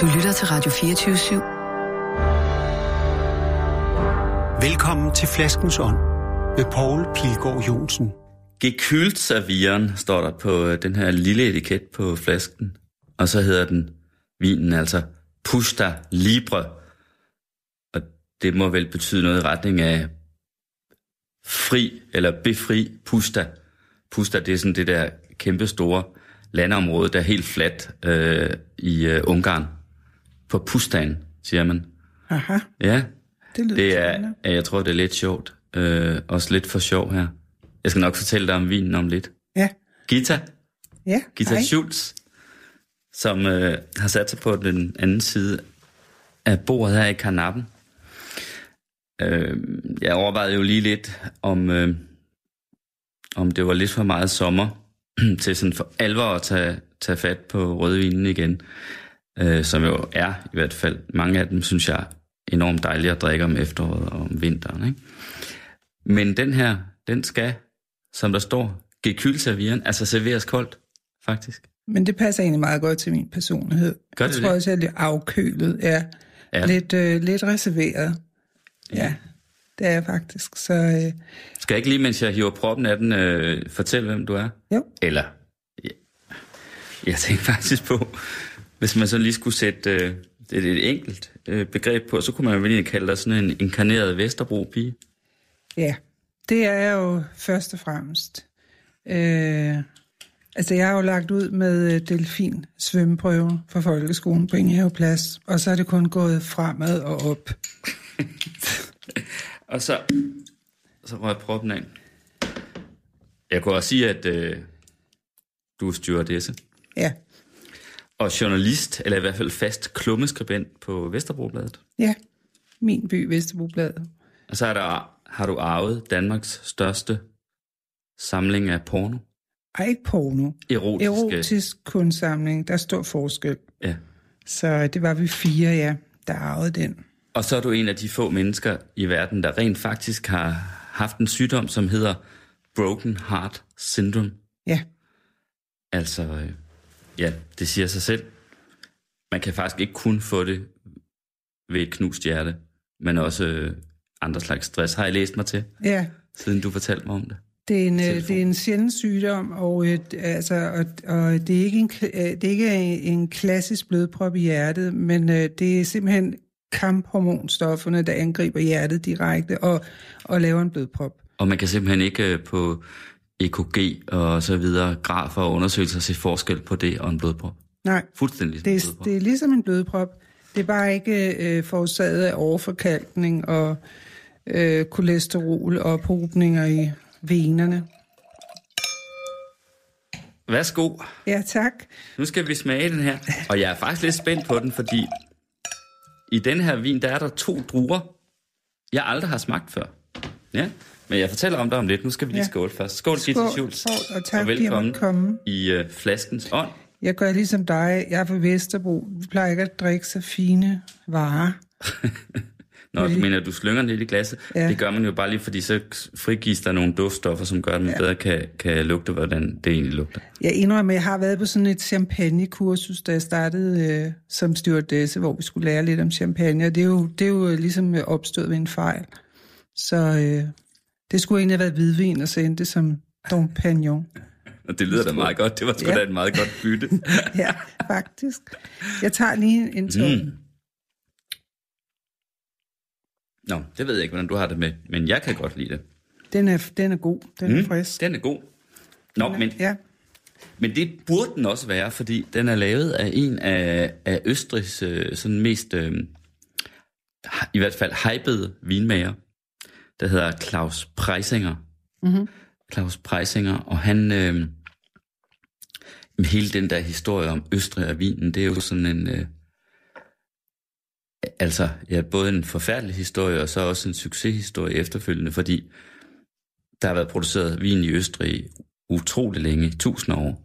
Du lytter til Radio 24 /7. Velkommen til Flaskens Ånd med Poul Pilgaard Jonsen. Gekyldt servieren står der på øh, den her lille etiket på flasken. Og så hedder den vinen altså Pusta Libre. Og det må vel betyde noget i retning af fri eller befri Pusta. Pusta, det er sådan det der kæmpe store landområde, der er helt fladt øh, i øh, Ungarn. På Pustan, siger man. Aha, Ja, det lyder det spændende. er, jeg tror, det er lidt sjovt. Øh, også lidt for sjov her. Jeg skal nok fortælle dig om vinen om lidt. Ja, Gita, ja. Gita hej. Schultz, som øh, har sat sig på den anden side af bordet her i karnappen. Øh, jeg overvejede jo lige lidt, om, øh, om det var lidt for meget sommer til sådan for alvor at tage, tage fat på rødvinen igen. Øh, som jo er, i hvert fald mange af dem, synes jeg, enormt dejlige at drikke om efteråret og om vinteren. Ikke? Men den her, den skal, som der står, gekylservieren, altså serveres koldt, faktisk. Men det passer egentlig meget godt til min personlighed. Gør jeg det tror det? også, jeg er lidt afkølet. Ja, Ja. ja. Lidt, øh, lidt reserveret. Ja, det er jeg faktisk. Så øh, Skal jeg ikke lige, mens jeg hiver proppen af den, øh, fortælle, hvem du er? jo, Eller, ja, jeg tænkte faktisk på, hvis man så lige skulle sætte øh, et, et enkelt øh, begreb på, så kunne man jo vel egentlig kalde dig sådan en inkarneret Vesterbro-pige. ja. Det er jeg jo først og fremmest. Øh, altså, jeg har jo lagt ud med øh, delfin svømmeprøven for folkeskolen på Ingehaveplads, og så er det kun gået fremad og op. Og så, så røg proppen af. Jeg kunne også sige, at øh, du er stewardesse. Ja, Og journalist, eller i hvert fald fast klummeskribent på Vesterbrobladet. ja. Min by, Vesterbobladet. Og så er der, har du arvet Danmarks største samling af porno. Ej, ikke porno. Erotiske. Erotisk kunstsamling, der står forskel. Ja. Så det var vi fire, ja, der arvede den. Og så er du en af de få mennesker i verden, der rent faktisk har haft en sygdom, som hedder Broken Heart Syndrome. Ja, Altså, øh, ja, det siger sig selv. Man kan faktisk ikke kun få det ved et knust hjerte, men også øh, andre slags stress, har jeg læst mig til, ja. siden du fortalte mig om det. Det er en, øh, Telefon. det er en sjælden sygdom, og, øh, altså, og, og det, er ikke en, øh, det er ikke en klassisk blodprop i hjertet, men øh, det er simpelthen kamphormonstofferne, der angriber hjertet direkte og, og laver en blodprop. Og man kan simpelthen ikke øh, på EKG og så videre, grafer og undersøgelser se forskel på det og en blodprop. Nej, Fuldstændig det som en er, blodprop. det er ligesom en blodprop. Det er bare ikke øh, forårsaget af overforkalkning og øh, kolesterol og ophobninger i venerne. Værsgo. Ja, tak. Nu skal vi smage den her. Og jeg er faktisk lidt spændt på den, fordi i den her vin, der er der to druer, jeg aldrig har smagt før. Ja, men jeg fortæller om det om lidt. Nu skal vi lige Ja. skåle først. Skål, Gitte Skål, Schultz. skål, og tak, og velkommen komme. i øh, flaskens ånd. Jeg gør ligesom dig. Jeg er fra Vesterbro. Vi plejer ikke at drikke så fine varer. Nå, du mener, du slynger den lidt i glasset. Ja. Det gør man jo bare lige, fordi så frigives der nogle duftstoffer, som gør, at man ja. bedre kan, kan lugte, hvordan det egentlig lugter. Jeg indrømmer, jeg har været på sådan et champagnekursus, da jeg startede øh, som stewardesse, hvor vi skulle lære lidt om champagne. Og det er jo, det er jo ligesom opstået ved en fejl. Så øh, det skulle egentlig have været hvidvin, og så endte som Dom Pignon. Og det lyder da meget godt. Det var sgu Ja. da et meget godt bytte. Ja, faktisk. Jeg tager lige en tår. Mm. Nå, det ved jeg ikke, hvordan du har det med, men jeg kan godt lide det. Den, er, den er god. Den er frisk. Den er god. Nå, men, Ja. men det burde den også være, fordi den er lavet af en af, af Østrigs øh, sådan mest, øh, i hvert fald hypede vinmager, der hedder Claus Preisinger. Mm-hmm. Claus Preisinger, og han... Øh, hele den der historie om Østrig og vinen, det er jo sådan en... Øh, altså, ja, både en forfærdelig historie, og så også en succeshistorie efterfølgende, fordi der har været produceret vin i Østrig utrolig længe, tusind år.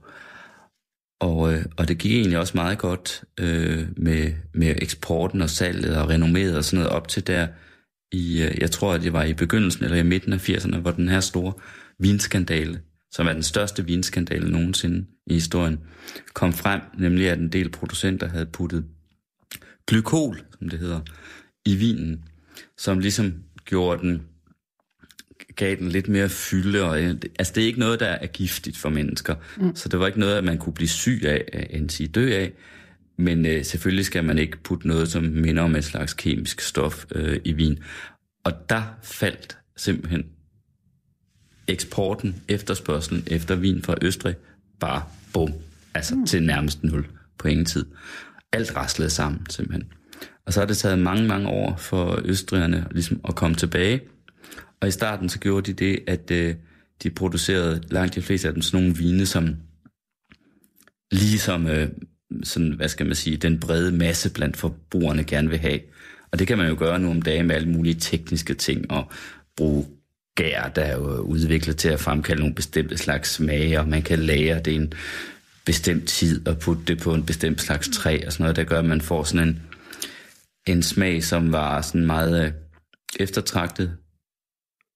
Og, øh, og det gik egentlig også meget godt øh, med, med eksporten og salget og renommet og sådan noget op til der i, øh, jeg tror, at det var i begyndelsen eller i midten af 80'erne, hvor den her store vinskandale, som er den største vinskandale nogensinde i historien, kom frem, nemlig at en del producenter havde puttet glykol, som det hedder, i vinen, som ligesom gjorde den, gav den lidt mere fylde. Og, øh, altså, det er ikke noget, der er giftigt for mennesker. Mm. Så det var ikke noget, at man kunne blive syg af, end sige dø af. Men øh, selvfølgelig skal man ikke putte noget, som minder om et slags kemisk stof øh, i vin. Og der faldt simpelthen eksporten, efterspørgselen efter vin fra Østrig, bare bum, altså mm. til nærmest nul på ingen tid. Alt raslede sammen simpelthen. Og så har det taget mange, mange år for østrigerne ligesom at komme tilbage. Og i starten så gjorde de det, at øh, de producerede langt de fleste af dem sådan nogle vine, som ligesom, øh, sådan, hvad skal man sige, den brede masse blandt forbrugerne gerne vil have. Og det kan man jo gøre nu om dagen med alle mulige tekniske ting, og bruge gær, der er jo udviklet til at fremkalde nogle bestemte slags smage, og man kan lære det en bestemt tid og putte det på en bestemt slags træ og sådan noget, der gør, at man får sådan en, en smag, som var sådan meget øh, eftertragtet.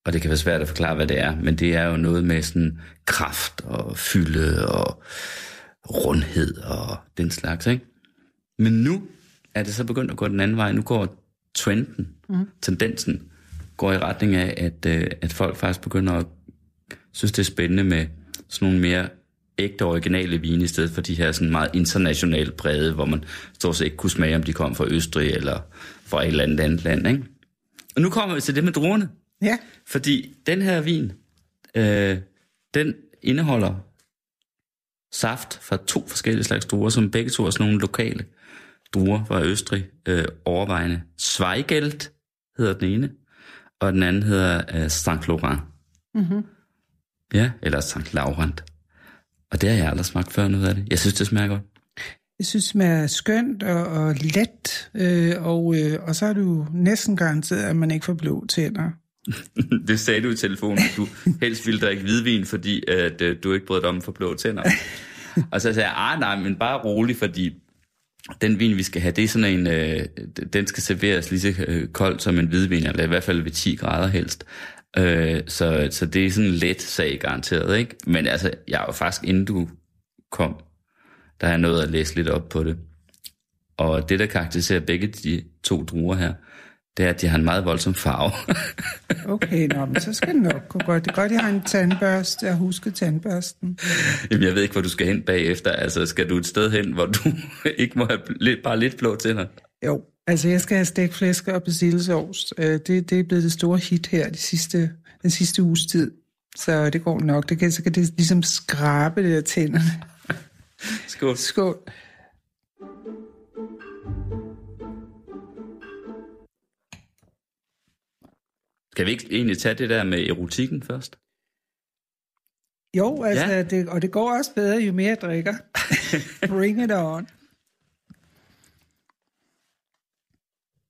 Og det kan være svært at forklare, hvad det er, men det er jo noget med sådan kraft og fylde og rundhed og den slags, ikke? Men nu er det så begyndt at gå den anden vej. Nu går trenden, mm. tendensen, går i retning af, at, øh, at folk faktisk begynder at synes, det er spændende med sådan nogle mere ægte originale vine, i stedet for de her sådan meget internationalt brede, hvor man stort set ikke kunne smage, om de kom fra Østrig eller fra et eller andet andet land. Ikke? Og nu kommer vi til det med druerne. Ja. Fordi den her vin, øh, den indeholder saft fra to forskellige slags druer, som begge to er sådan nogle lokale druer fra Østrig, øh, overvejende. Zweigelt hedder den ene, og den anden hedder uh, St. Laurent. Mm-hmm. Ja, eller St. Laurent. Og det har jeg aldrig smagt før noget af det. Jeg synes, det smager godt. Jeg synes, det smager skønt og, og let, øh, og, øh, og så er du næsten garanteret, at man ikke får blå tænder. det sagde du i telefonen, at du helst ville drikke hvidvin, fordi at, øh, du ikke brød dig om for blå tænder. og så sagde jeg, ah nej, men bare rolig, fordi den vin, vi skal have, det er sådan en, øh, den skal serveres lige så øh, koldt som en hvidvin, eller i hvert fald ved 10 grader helst. Øh, så, så det er sådan en let sag garanteret, ikke? Men altså, jeg var faktisk, inden du kom, der har jeg nået at læse lidt op på det. Og det, der karakteriserer begge de to druer her, det er, at de har en meget voldsom farve. okay, nå, men så skal det nok gå godt. Det er godt, at jeg har en tandbørste. Jeg husker tandbørsten. Jamen, jeg ved ikke, hvor du skal hen bagefter. Altså, skal du et sted hen, hvor du ikke må have lidt, bare lidt blå tænder? Jo, altså jeg skal have stegt flæsk og persillesovs. Øh, det, det er blevet det store hit her de sidste, den sidste uges tid. Så det går nok. Det kan, så kan det ligesom skrabe det af tænderne. Skål. Skål. Kan vi ikke egentlig tage det der med erotikken først? Jo, altså, ja. det, og det går også bedre, jo mere jeg drikker. Bring it on.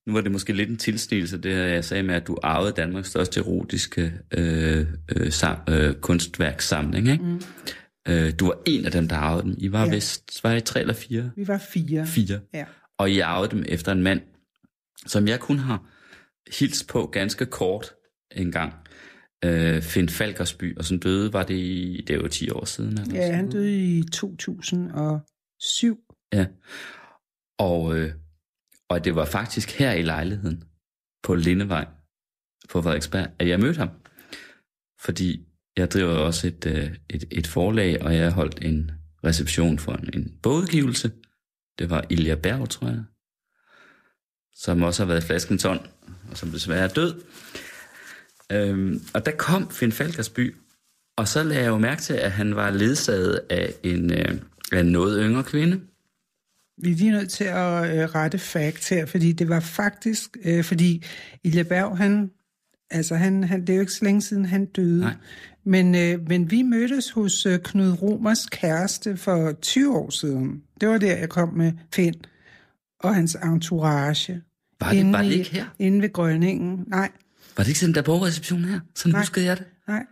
Nu var det måske lidt en tilsnigelse, det her, jeg sagde med, at du arvede Danmarks største erotiske øh, øh, sam, øh, kunstværkssamling. Ikke? Mm. Øh, du var en af dem, der arvede dem. I var ja. vist, var I tre eller fire? Vi var fire. Fire. Ja. Og I arvede dem efter en mand, som jeg kun har hils på ganske kort en gang. Øh, Finn Falkersby, og som døde, var det i, det var 10 år siden? Eller ja, han døde i 2007. Ja, og, øh, og det var faktisk her i lejligheden, på Lindevej, på Frederiksberg, at jeg mødte ham. Fordi jeg driver også et, øh, et, et forlag, og jeg holdt en reception for en, en bogudgivelse. Det var Ilja Berg, tror jeg, som også har været flaskenton, og som desværre er død. Øhm, og der kom Finn Falkersby, og så lagde jeg jo mærke til, at han var ledsaget af en, øh, af en noget yngre kvinde. Vi er lige nødt til at øh, rette fakt her, fordi det var faktisk, øh, fordi Ilja Berg, han, altså han, han, det er jo ikke så længe siden, han døde. Nej. Men, øh, men vi mødtes hos øh, Knud Romers kæreste for 20 år siden. Det var der, jeg kom med Finn og hans entourage. Var det, var det ikke her? Inde ved Grønningen. Nej, Var det ikke sådan der bogreception her? Sådan Nej. huskede jeg det. nej.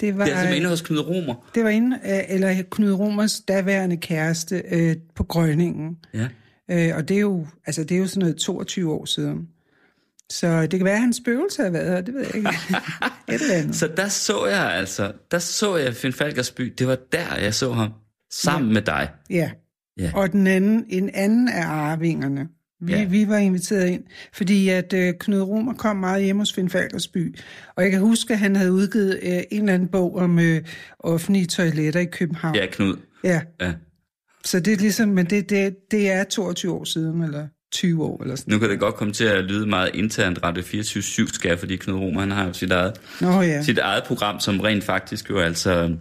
Det var, Det er altså inde hos Knud Romer. det var inde, øh, eller Knud Romers daværende kæreste øh, på Grønningen. Ja. Øh, og det er, jo, altså, det er jo sådan noget 22 år siden. Så det kan være, at hans spøgelse har været her, det ved jeg ikke. Et eller andet. Så der så jeg altså, der så jeg Finn Falkersby. Det var der, jeg så ham. Sammen ja. med dig. Ja. Ja. Og den anden, en anden af arvingerne, Vi, Ja. vi var inviteret ind, fordi at øh, Knud Romer kom meget hjemme hos Finn Falkersby. Og jeg kan huske, at han havde udgivet øh, en eller anden bog om øh, offentlige toiletter i København. Ja, Knud. ja. Ja. Så det er ligesom, men det, det, det er 22 år siden, eller 20 år, eller sådan Nu kan det godt komme til at lyde meget internt Radio 24 skal fordi Knud Romer, han har jo sit eget, Nå ja. sit eget program, som rent faktisk jo altså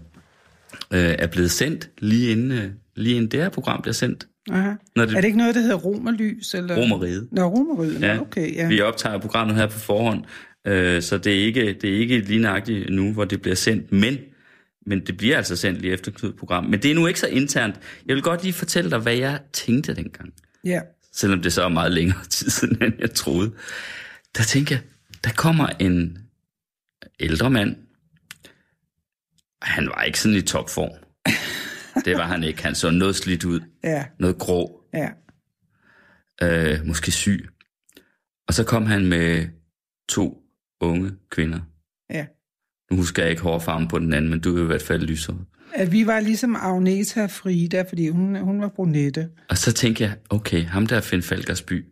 øh, er blevet sendt lige inden, øh, lige inden det her program bliver sendt. Aha. Når det, Er det ikke noget, der hedder Romerlys? Eller? Romeriet. Nå, Romeriet. Ja. Okay, ja. Vi optager programmet her på forhånd, øh, så det er ikke, det er ikke lige nøjagtigt nu, hvor det bliver sendt, men, men det bliver altså sendt lige efter Knud program. Men det er nu ikke så internt. Jeg vil godt lige fortælle dig, hvad jeg tænkte dengang. ja. Selvom det så er meget længere tid siden, end jeg troede. Der tænker jeg, der kommer en ældre mand. Han var ikke sådan i topform. Det var han ikke. Han så noget slidt ud. Ja, Noget grå. ja. øh, måske syg. Og så kom han med to unge kvinder. ja. Nu husker jeg ikke hårfarven på den anden, men du er i hvert fald lysere. At vi var ligesom Agneta og Frida, fordi hun, hun var brunette. Og så tænkte jeg, okay, ham der er Finn Falkersby,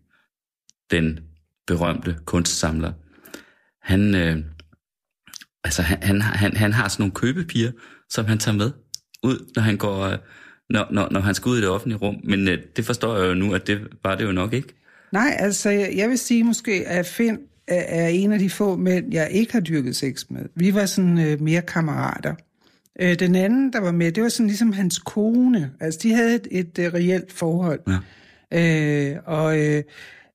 den berømte kunstsamler, han, øh, altså han, han, han, han har sådan nogle købepiger, som han tager med ud, når han går, øh, når, når, når han skal ud i det offentlige rum. Men øh, det forstår jeg jo nu, at det var det jo nok ikke. Nej, altså jeg, vil sige måske, at Finn er, en af de få mænd, jeg ikke har dyrket sex med. Vi var sådan øh, mere kammerater. Øh, den anden, der var med, det var sådan ligesom hans kone. Altså de havde et, et øh, reelt forhold. Ja. Øh, og øh,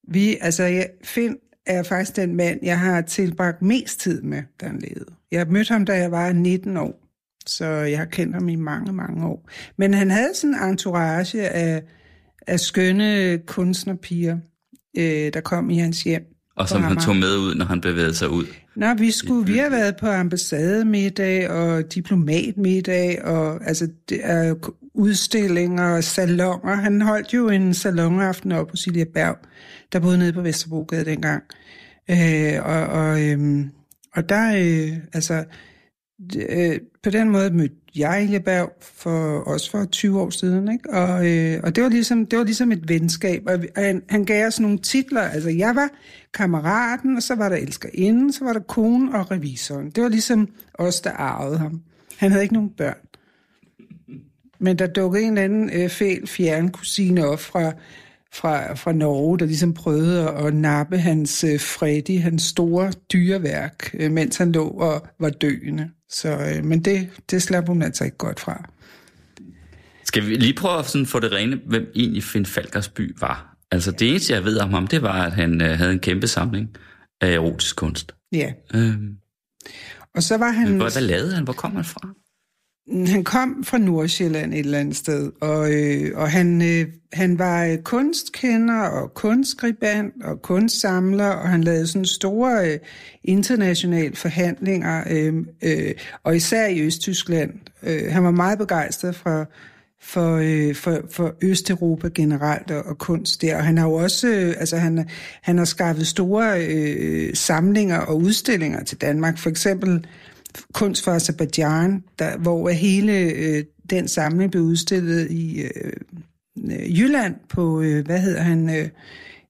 vi, altså jeg, Finn er faktisk den mand, jeg har tilbragt mest tid med, da han levede. Jeg mødte ham, da jeg var 19 år. Så jeg har kendt ham i mange, mange år. Men han havde sådan en entourage af, af skønne kunstnerpiger, øh, der kom i hans hjem. Og som han tog med ud, når han bevægede sig ud. Nå, vi skulle, vi har været på ambassademiddag og diplomatmiddag og altså det er udstillinger og salonger. Han holdt jo en salonaften op på Silja Berg, der boede nede på Vesterbrogade dengang. Øh, og, og, øhm, og der, øh, altså, øh, på den måde mødte jeg Ilja for, også for 20 år siden, ikke? Og, øh, og det, var ligesom, det var ligesom et venskab, og og han, han gav os nogle titler, altså jeg var kammeraten, og så var der elskerinden, så var der konen og revisoren. Det var ligesom os, der arvede ham. Han havde ikke nogen børn. Men der dukkede en eller anden øh, fæl fjern kusine op fra, fra, fra Norge, der ligesom prøvede at, at nappe hans øh, Freddy, hans store dyreværk, øh, mens han lå og var døende. Så, øh, men det, det slap hun altså ikke godt fra. Skal vi lige prøve at sådan få det rene, hvem egentlig Finn Falkersby var? Altså det eneste, jeg ved om ham, det var, at han øh, havde en kæmpe samling af erotisk kunst. Ja. Øhm, Og så var han... hvad, hvad lavede han? Hvor kom han fra? Han kom fra Nordsjælland et eller andet sted, og, øh, og han, øh, han var øh, kunstkender og kunstskribent og kunstsamler, og han lavede sådan store øh, internationale forhandlinger, øh, øh, og især i Østtyskland. Øh, han var meget begejstret for, for, øh, for, for Østeuropa generelt og, og kunst der. Og han har jo også, øh, altså han, han har skaffet store øh, samlinger og udstillinger til Danmark. For eksempel kunst fra Azerbaijan, der, hvor hele øh, den samling blev udstillet i øh, øh, Jylland på, øh, hvad hedder han, øh,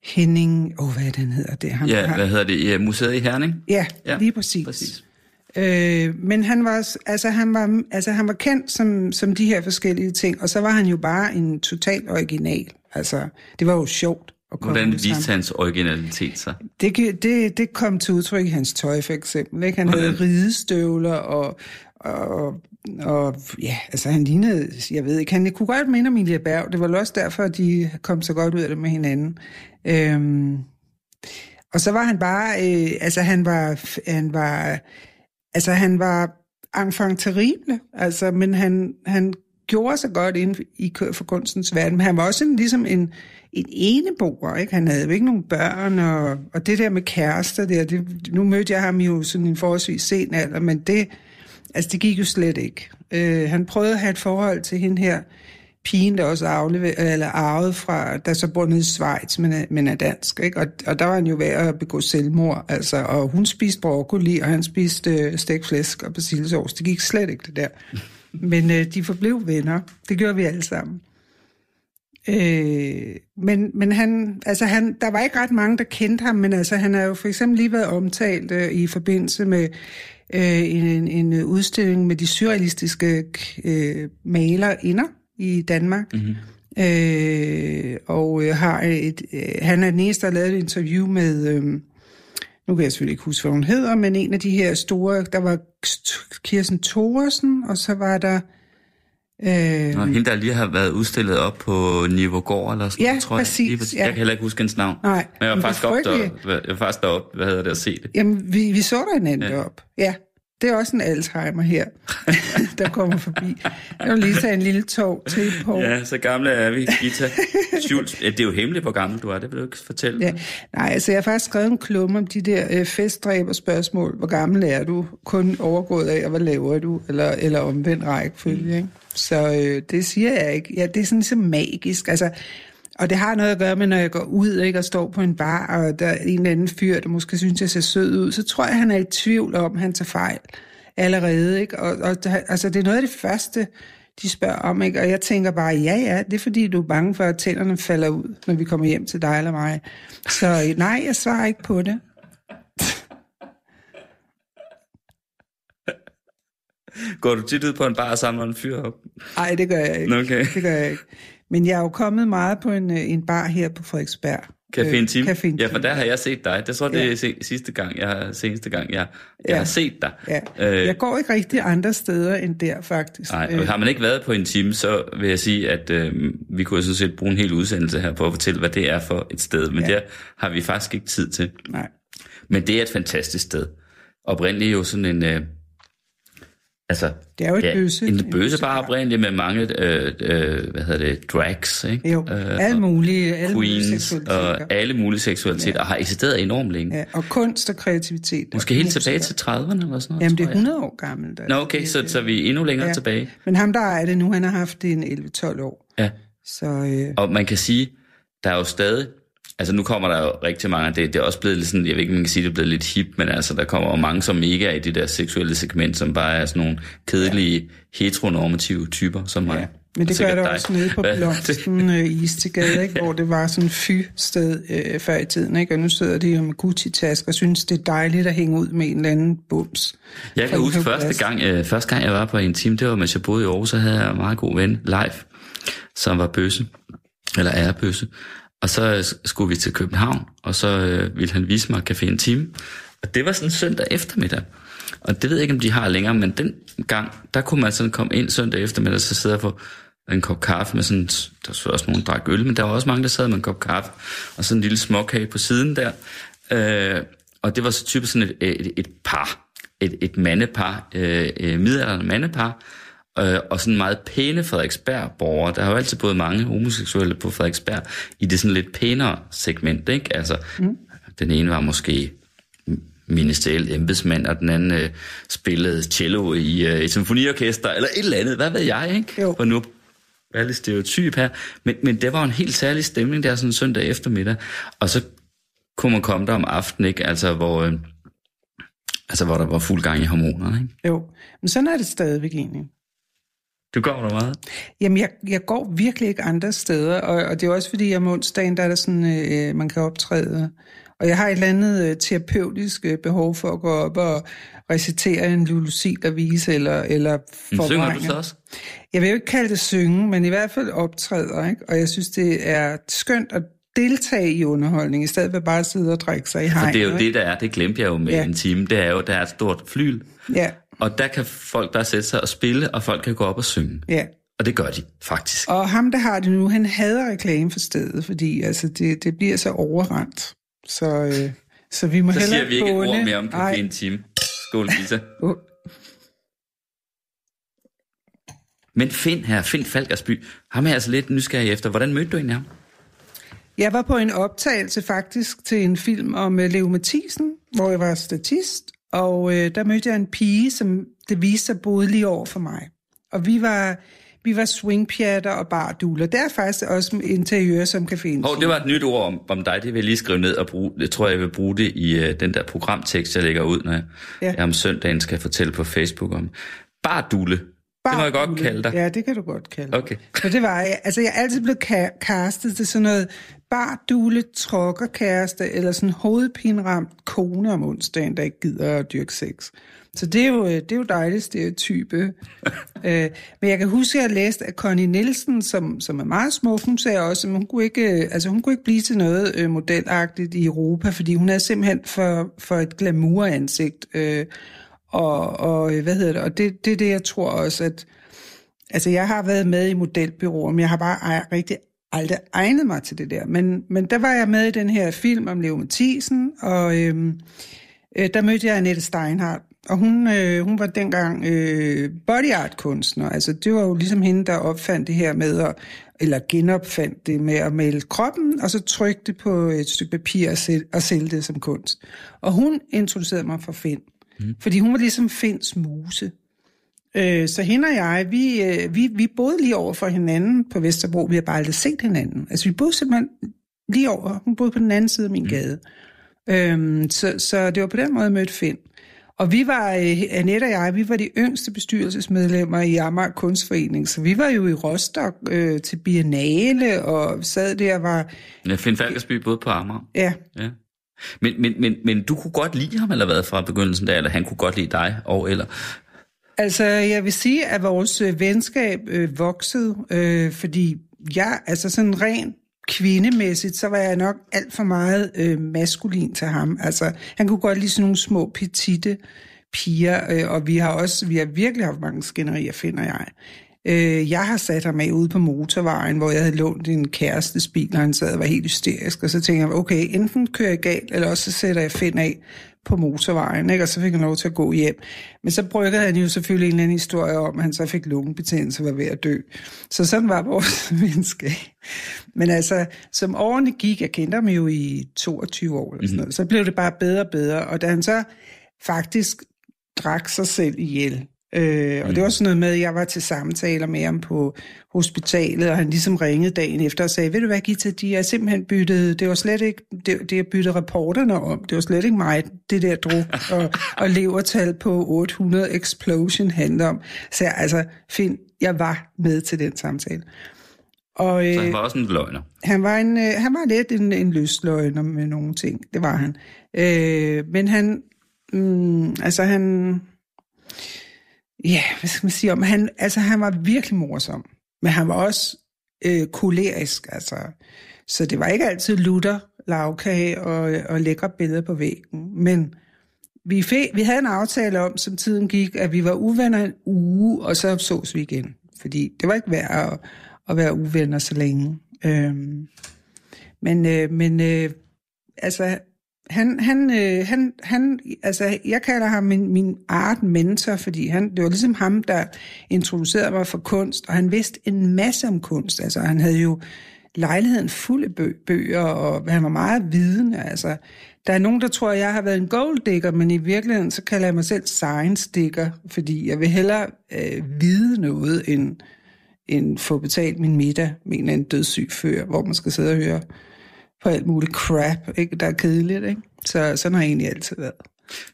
Henning, åh, oh, hvad er det, han hedder det? Han, Ja, han, hvad hedder det? Ja, museet i Herning? ja, Ja, ja, lige præcis. præcis. Øh, men han var, altså, han var, altså, han var kendt som, som de her forskellige ting, og så var han jo bare en total original. Altså, det var jo sjovt komme Hvordan viste hans originalitet sig? Det, det, det kom til udtryk i hans tøj, for eksempel. Ikke? Han havde ridestøvler, og, og, og ja, altså han lignede, jeg ved ikke, han kunne godt minde om Emilie Berg. Det var også derfor, at de kom så godt ud af det med hinanden. Øhm, og så var han bare, øh, altså han var, han var, altså han var enfant terrible, altså, men han, han gjorde sig godt inden i for kunstens verden, men han var også en, ligesom en, en eneboer, ikke? Han havde jo ikke nogen børn, og, og det der med kærester der, det, nu mødte jeg ham jo sådan en forholdsvis sen alder, men det, altså det gik jo slet ikke. Øh, han prøvede at have et forhold til hende her, pigen, der også aflever, eller arvet fra, der så bor nede i Schweiz, men er, men er dansk, ikke? Og, og der var han jo ved at begå selvmord, altså, og hun spiste broccoli, og han spiste øh, stegt flæsk og persillesovs. Det gik slet ikke, det der. Men øh, de forblev venner. Det gjorde vi alle sammen. Øh, men men han, altså han, der var ikke ret mange, der kendte ham, men altså han har jo for eksempel lige været omtalt øh, i forbindelse med øh, en, en udstilling med de surrealistiske øh, malerinder i Danmark. Mm-hmm. Øh, og øh, har et, øh, han er den eneste, der har lavet et interview med, øh, nu kan jeg selvfølgelig ikke huske, hvad hun hedder, men en af de her store, der var Kirsten Thoresen, og så var der... Øh, Nå, hende, der lige har været udstillet op på Nivågård eller sådan ja, tror præcis, jeg. Præcis, ja. Jeg kan heller ikke huske hendes navn. Nej. Men jeg var, faktisk op der, jeg var faktisk deroppe, hvad hedder det, at se det. Jamen, vi, vi så der en anden ja. op. Ja, det er også en Alzheimer her, der kommer forbi. Jeg vil lige tage en lille tog til på. Ja, så gamle er vi, Gita. Schultz. Det er jo hemmeligt, hvor gammel du er. Det vil du ikke fortælle. Ja. Nej, altså jeg har faktisk skrevet en klumme om de der øh, festdræber spørgsmål. Hvor gammel er du? Kun overgået af, og hvad laver du? Eller, eller omvendt rækkefølge, mm. ikke? Så øh, det siger jeg ikke. Ja, det er sådan ligesom magisk. Altså, og det har noget at gøre med, når jeg går ud ikke, og står på en bar, og der er en eller anden fyr, der måske synes, jeg ser sød ud, så tror jeg, han er i tvivl om, han tager fejl allerede. Ikke? Og, og altså, det er noget af det første, de spørger om, ikke? og jeg tænker bare, ja ja, det er fordi, du er bange for, at tænderne falder ud, når vi kommer hjem til dig eller mig. Så nej, jeg svarer ikke på det. Går du tit ud på en bar og samler en fyr op? Nej, det gør jeg ikke. Okay. Det gør jeg ikke. Men jeg er jo kommet meget på en, øh, en bar her på Frederiksberg. Café Intim? Café Intim. Ja, for der har jeg set dig. Det tror jeg, det er ja. sidste gang, jeg har, seneste gang, jeg, jeg ja. har set dig. Ja. Øh, jeg går ikke rigtig andre steder end der, faktisk. Nej, og har man ikke været på Intim, så vil jeg sige, at øh, vi kunne sådan set bruge en hel udsendelse her på at fortælle, hvad det er for et sted. Men ja. det har vi faktisk ikke tid til. Nej. Men det er et fantastisk sted. Oprindeligt jo sådan en... Øh, Altså, det er jo et ja, bøse. En bøse bare oprindeligt med mange, øh, øh, hvad hedder det, drags, ikke? Jo, øh, alle mulige, alle queens mulige og alle mulige seksualiteter, ja. og har eksisteret enormt længe. Ja, og kunst og kreativitet. Måske helt tilbage til 30'erne eller sådan noget, Jamen, det er 100 år gammelt. Nå, okay, så, så er vi endnu længere ja. tilbage. Men ham, der er det nu, han har haft det en 11-12 år. Ja. Så, øh... Og man kan sige, der er jo stadig Altså nu kommer der jo rigtig mange, det, det er også blevet lidt sådan, jeg ved ikke, man kan sige, det er blevet lidt hip, men altså der kommer jo mange, som ikke er i det der seksuelle segment, som bare er sådan nogle kedelige, ja. heteronormative typer, som mig. Ja. Men det gør der også nede på Blomsten øh, i Istegade, ikke? hvor det var sådan fy-sted øh, før i tiden, ikke? og nu sidder de jo med Gucci-tasker og synes, det er dejligt at hænge ud med en eller anden bums. Jeg kan huske første gang, øh, første gang, jeg var på en team, det var, mens jeg boede i Aarhus, så havde jeg en meget god ven, live, som var bøsse, eller er bøsse, og så skulle vi til København, og så øh, ville han vise mig Café time. Og det var sådan søndag eftermiddag. Og det ved jeg ikke, om de har længere, men den gang, der kunne man sådan komme ind søndag eftermiddag, så sidde og få en kop kaffe med sådan, der var også nogen, der drak øl, men der var også mange, der sad med en kop kaffe, og sådan en lille småkage på siden der. Øh, og det var så typisk sådan et, et, et par, et, et mandepar, øh, øh midalderne mandepar, øh, og sådan meget pæne Frederiksberg-borgere. Der har jo altid både mange homoseksuelle på Frederiksberg i det sådan lidt pænere segment, ikke? Altså, mm. den ene var måske ministeriel embedsmand, og den anden øh, spillede cello i øh, et symfoniorkester, eller et eller andet, hvad ved jeg, ikke? Jo. For nu er lidt stereotyp her, men, men det var en helt særlig stemning der sådan søndag eftermiddag, og så kunne man komme der om aftenen, ikke? Altså, hvor, øh, altså, hvor der var fuld gang i hormonerne, ikke? Jo, men sådan er det stadigvæk egentlig. Du går der meget? Jamen, jeg, jeg går virkelig ikke andre steder, og, og det er også fordi, om onsdagen, der er der sådan, øh, man kan optræde. Og jeg har et eller andet øh, terapeutisk øh, behov for at gå op og recitere en der vise eller, eller forvrænge. Synger du så også? Jeg vil jo ikke kalde det synge, men i hvert fald optræder, ikke? Og jeg synes, det er skønt at deltage i underholdning, i stedet for bare at sidde og drikke sig i hegnet. For det er jo det, der er, det glemte jeg jo med ja. en time, det er jo, der er et stort flyl. Ja. Og der kan folk bare sætte sig og spille, og folk kan gå op og synge. Ja. Og det gør de faktisk. Og ham, der har det nu, han hader reklame for stedet, fordi altså, det, det bliver så overrendt. Så, øh, så vi må så hellere siger vi ikke et ord mere om Café en time. Skål, Lisa. uh. Men Finn her, Finn Falkersby, ham er altså lidt nysgerrig efter. Hvordan mødte du egentlig ham? Jeg var på en optagelse faktisk til en film om uh, Leo Mathisen, hvor jeg var statist, og øh, der mødte jeg en pige, som det viste sig boede lige over for mig. Og vi var, vi var swingpjatter og barduler. Det er faktisk også interiør, som kan findes. Oh, det var et nyt ord om, om dig. Det vil jeg lige skrive ned og bruge. Det tror jeg, jeg vil bruge det i uh, den der programtekst, jeg lægger ud, når jeg, ja. jeg om søndagen skal fortælle på Facebook om. Bardule. Det må jeg godt kalde dig. Ja, det kan du godt kalde mig. Okay. For det var jeg. Altså, jeg er altid blevet ka- castet til sådan noget bardule, trokkerkæreste, eller sådan hovedpinramt kone om onsdagen, der ikke gider at dyrke sex. Så det er jo, øh, det er jo dejligt stereotype. øh, men jeg kan huske, at jeg læste af Connie Nielsen, som, som er meget smuk. Hun sagde også, at hun kunne ikke, øh, altså, hun kunne ikke blive til noget øh, modelagtigt i Europa, fordi hun er simpelthen for, for et glamour-ansigt. Øh, og, og hvad hedder det? Og det, det er det, jeg tror også, at... Altså, jeg har været med i modelbyråer, men jeg har bare rigtig aldrig egnet mig til det der. Men, men der var jeg med i den her film om Leo Mathisen, og øhm, øh, der mødte jeg Annette Steinhardt. Og hun, øh, hun var dengang øh, body art kunstner. Altså, det var jo ligesom hende, der opfandt det her med at, eller genopfandt det med at male kroppen, og så trykke det på et stykke papir og, sæl, og sælge det som kunst. Og hun introducerede mig for Finn. Mm. Fordi hun var ligesom Finns muse. Øh, så hende og jeg, vi, øh, vi, vi boede lige over for hinanden på Vesterbro. Vi har bare aldrig set hinanden. Altså, vi boede simpelthen lige over. Hun boede på den anden side af min gade. Øhm, så, så det var på den måde, jeg mødte Finn. Og vi var, øh, Annette og jeg, vi var de yngste bestyrelsesmedlemmer i Amager Kunstforening, så vi var jo i Rostock øh, til Biennale, og sad der og var... Ja, Finn Falkersby boede på Amager. Ja, Ja. Men, men, men, men du kunne godt lide ham, eller hvad, fra begyndelsen der, eller han kunne godt lide dig, og eller... Altså, jeg vil sige, at vores øh, venskab øh, voksede, øh, fordi jeg, altså sådan rent kvindemæssigt, så var jeg nok alt for meget øh, maskulin til ham. Altså, han kunne godt lide sådan nogle små, petite piger, øh, og vi har også, vi har virkelig haft mange skænderier, finder jeg. Øh, jeg har sat ham af ude på motorvejen, hvor jeg havde lånt en kæreste bil, og han sad og var helt hysterisk, og så tænkte jeg, okay, enten kører jeg galt, eller også så sætter jeg Finn af på motorvejen, ikke? og så fik han lov til at gå hjem. Men så bryggede han jo selvfølgelig en eller anden historie om, at han så fik lungebetændelse og var ved at dø. Så sådan var vores venskab. Men altså, som årene gik, jeg kendte ham jo i 22 år, eller sådan noget, så blev det bare bedre og bedre, og da han så faktisk drak sig selv ihjel, Øh, og det var sådan noget med, at jeg var til samtaler med ham på hospitalet, og han ligesom ringede dagen efter og sagde, ved du hvad, Gita, de er simpelthen byttet, det var slet ikke, det, det er byttet reporterne om, det var slet ikke mig, det der druk og, og levertal på 800 explosion handler om. Så jeg, altså, find, jeg var med til den samtale. Og, øh, Så han var også en løgner. han var, en, øh, han var lidt en, en løsløgner med nogle ting. Det var han. Øh, men han... Mm, altså han... Ja, hvad skal man sige om? Han, altså han var virkelig morsom. Men han var også øh, kolerisk, altså. Så det var ikke altid lutter, lavkage og, og lækre billeder på væggen. Men vi, fik, vi havde en aftale om, som tiden gik, at vi var uvenner en uge, og så sås vi igen. Fordi det var ikke værd at, at være uvenner så længe. Øhm, men øh, men øh, altså, han, han, øh, han, han, altså, jeg kalder ham min, min art mentor, fordi han, det var ligesom ham, der introducerede mig for kunst, og han vidste en masse om kunst. Altså, han havde jo lejligheden fuld af bø- bøger, og han var meget vidende. Altså, der er nogen, der tror, at jeg har været en golddigger, men i virkeligheden, så kalder jeg mig selv science digger, fordi jeg vil hellere øh, vide noget, end, end få betalt min middag med en eller anden dødssyg før, hvor man skal sidde og høre på alt muligt crap, ikke? der er kedeligt. Ikke? Så sådan har jeg egentlig altid været.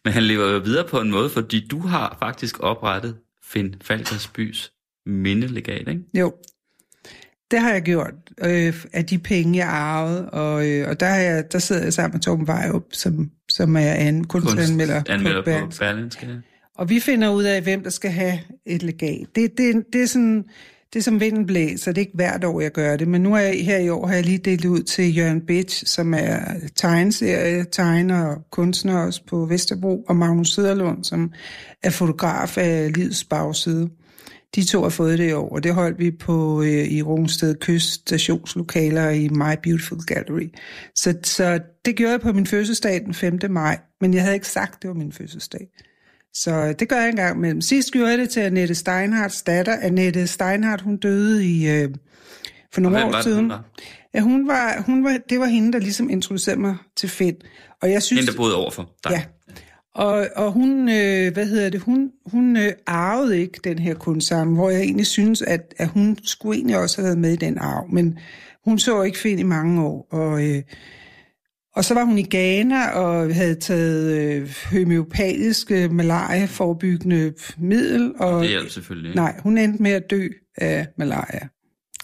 Men han lever jo videre på en måde, fordi du har faktisk oprettet Finn Falkersbys mindelegat, ikke? Jo, det har jeg gjort, øh, af de penge, jeg arvede, og, øh, og der, er jeg, der sidder jeg sammen med Torben Vejrup, som, som er an, kunstanmelder Anmelder på på Berlingske. Og vi finder ud af, hvem der skal have et legat. Det, det, det er sådan, det er som vinden blæser, det er ikke hvert år, jeg gør det, men nu er jeg her i år, har jeg lige delt ud til Jørgen Bitch, som er tegneserie, tegner og kunstner også på Vesterbro, og Magnus Søderlund, som er fotograf af Livets Bagside. De to har fået det i år, og det holdt vi på øh, i Rungsted Kyst stationslokaler i My Beautiful Gallery. Så, så det gjorde jeg på min fødselsdag den 5. maj, men jeg havde ikke sagt, det var min fødselsdag. Så det gør jeg engang imellem. Sidst gjorde jeg det til Annette Steinhardts datter. Annette Steinhardt, hun døde i, øh, for nogle år siden. hun var? Ja, hun var, hun var, det var hende, der ligesom introducerede mig til Finn. Og jeg synes, Hende, der boede overfor dig. Ja. Og, og hun, øh, hvad hedder det, hun, hun øh, arvede ikke den her kunstsamling, hvor jeg egentlig synes, at, at hun skulle egentlig også have været med i den arv, men hun så ikke Finn i mange år, og, øh, Og så var hun i Ghana og havde taget øh, homeopatisk øh, malaria-forebyggende middel. Og, Det hjælper selvfølgelig ikke. Nej, hun endte med at dø af malaria.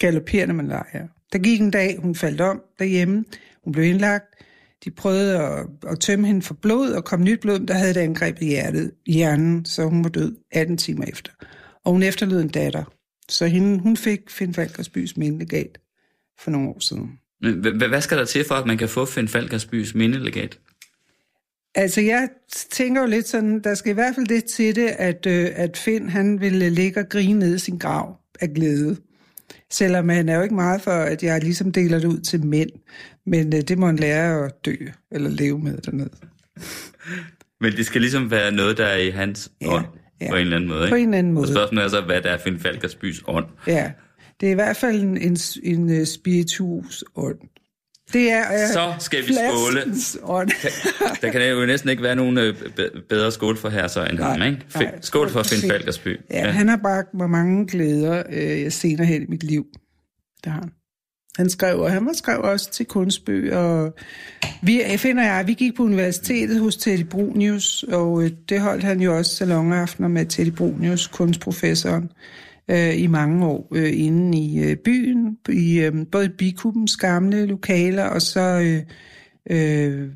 Galopperende malaria. Der gik en dag, hun faldt om derhjemme. Hun blev indlagt. De prøvede at, at tømme hende for blod, og kom nyt blod, der havde det angrebet i hjertet, hjernen, så hun var død 18 timer efter. Og hun efterlod en datter. Så hende, hun fik Finn Falkersbys mindelegat for nogle år siden. Hvad skal der til for, at man kan få Finn Falkersbys mindelegat? Altså, jeg tænker jo lidt sådan, der skal i hvert fald det til det, at, øh, at Finn, han ville ligge og grine nede i sin grav af glæde. Selvom han er jo ikke meget for, at jeg ligesom deler det ud til mænd. Men øh, det må han lære at dø, eller leve med dernede. Men det skal ligesom være noget, der er i hans Ja, ånd, ja. på en eller anden måde. På Ikke? en eller anden Og måde. spørgsmålet er så, hvad der er Finn Falkersbys ånd. Ja, det er i hvert fald en, en, en øh, spiritus ånd. Det er øh, Så skal vi skåle. ånd. Der kan jo næsten ikke være nogen øh, be- bedre skål for her så end ham, ikke? Fin- nej. skål for Finn Falkersby. Ja, han har bragt mig mange glæder øh, senere hen i mit liv. Det har han. Han skrev, og han var skrev også til kunstbøger. Og vi, finder jeg, vi gik på universitetet hos Teddy Brunius, og øh, det holdt han jo også salonaftener med Teddy Brunius, kunstprofessoren, øh, i mange år øh, inde i øh, byen, i øh, både Bikubens gamle lokaler, og så øh, øh,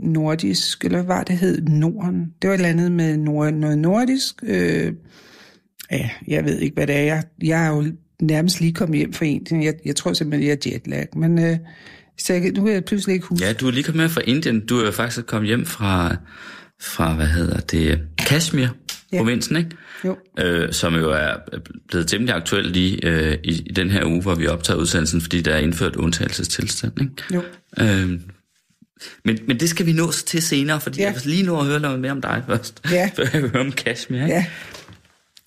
nordisk, eller hvad det hed, Norden. Det var et eller andet med nord, noget nordisk. Øh, ja, jeg ved ikke, hvad det er. Jeg, jeg er jo nærmest lige kommet hjem fra Indien. Jeg, jeg tror simpelthen, jeg er jetlag. Men øh, så jeg, nu kan jeg pludselig ikke huske. Ja, du er lige kommet med fra Indien. Du er jo faktisk kommet hjem fra, fra hvad hedder det, Kashmir, Ja. provinsen, ikke? Jo. Øh, som jo er blevet temmelig aktuel lige øh, i, i den her uge, hvor vi optager udsendelsen, fordi der er indført undtagelsestilstand, ikke? Jo. Øh, men, men det skal vi nå til senere, fordi Ja. ja. jeg vil lige nå at høre noget mere om dig først. Ja. Før jeg vil høre om Kashmir, ikke? Ja.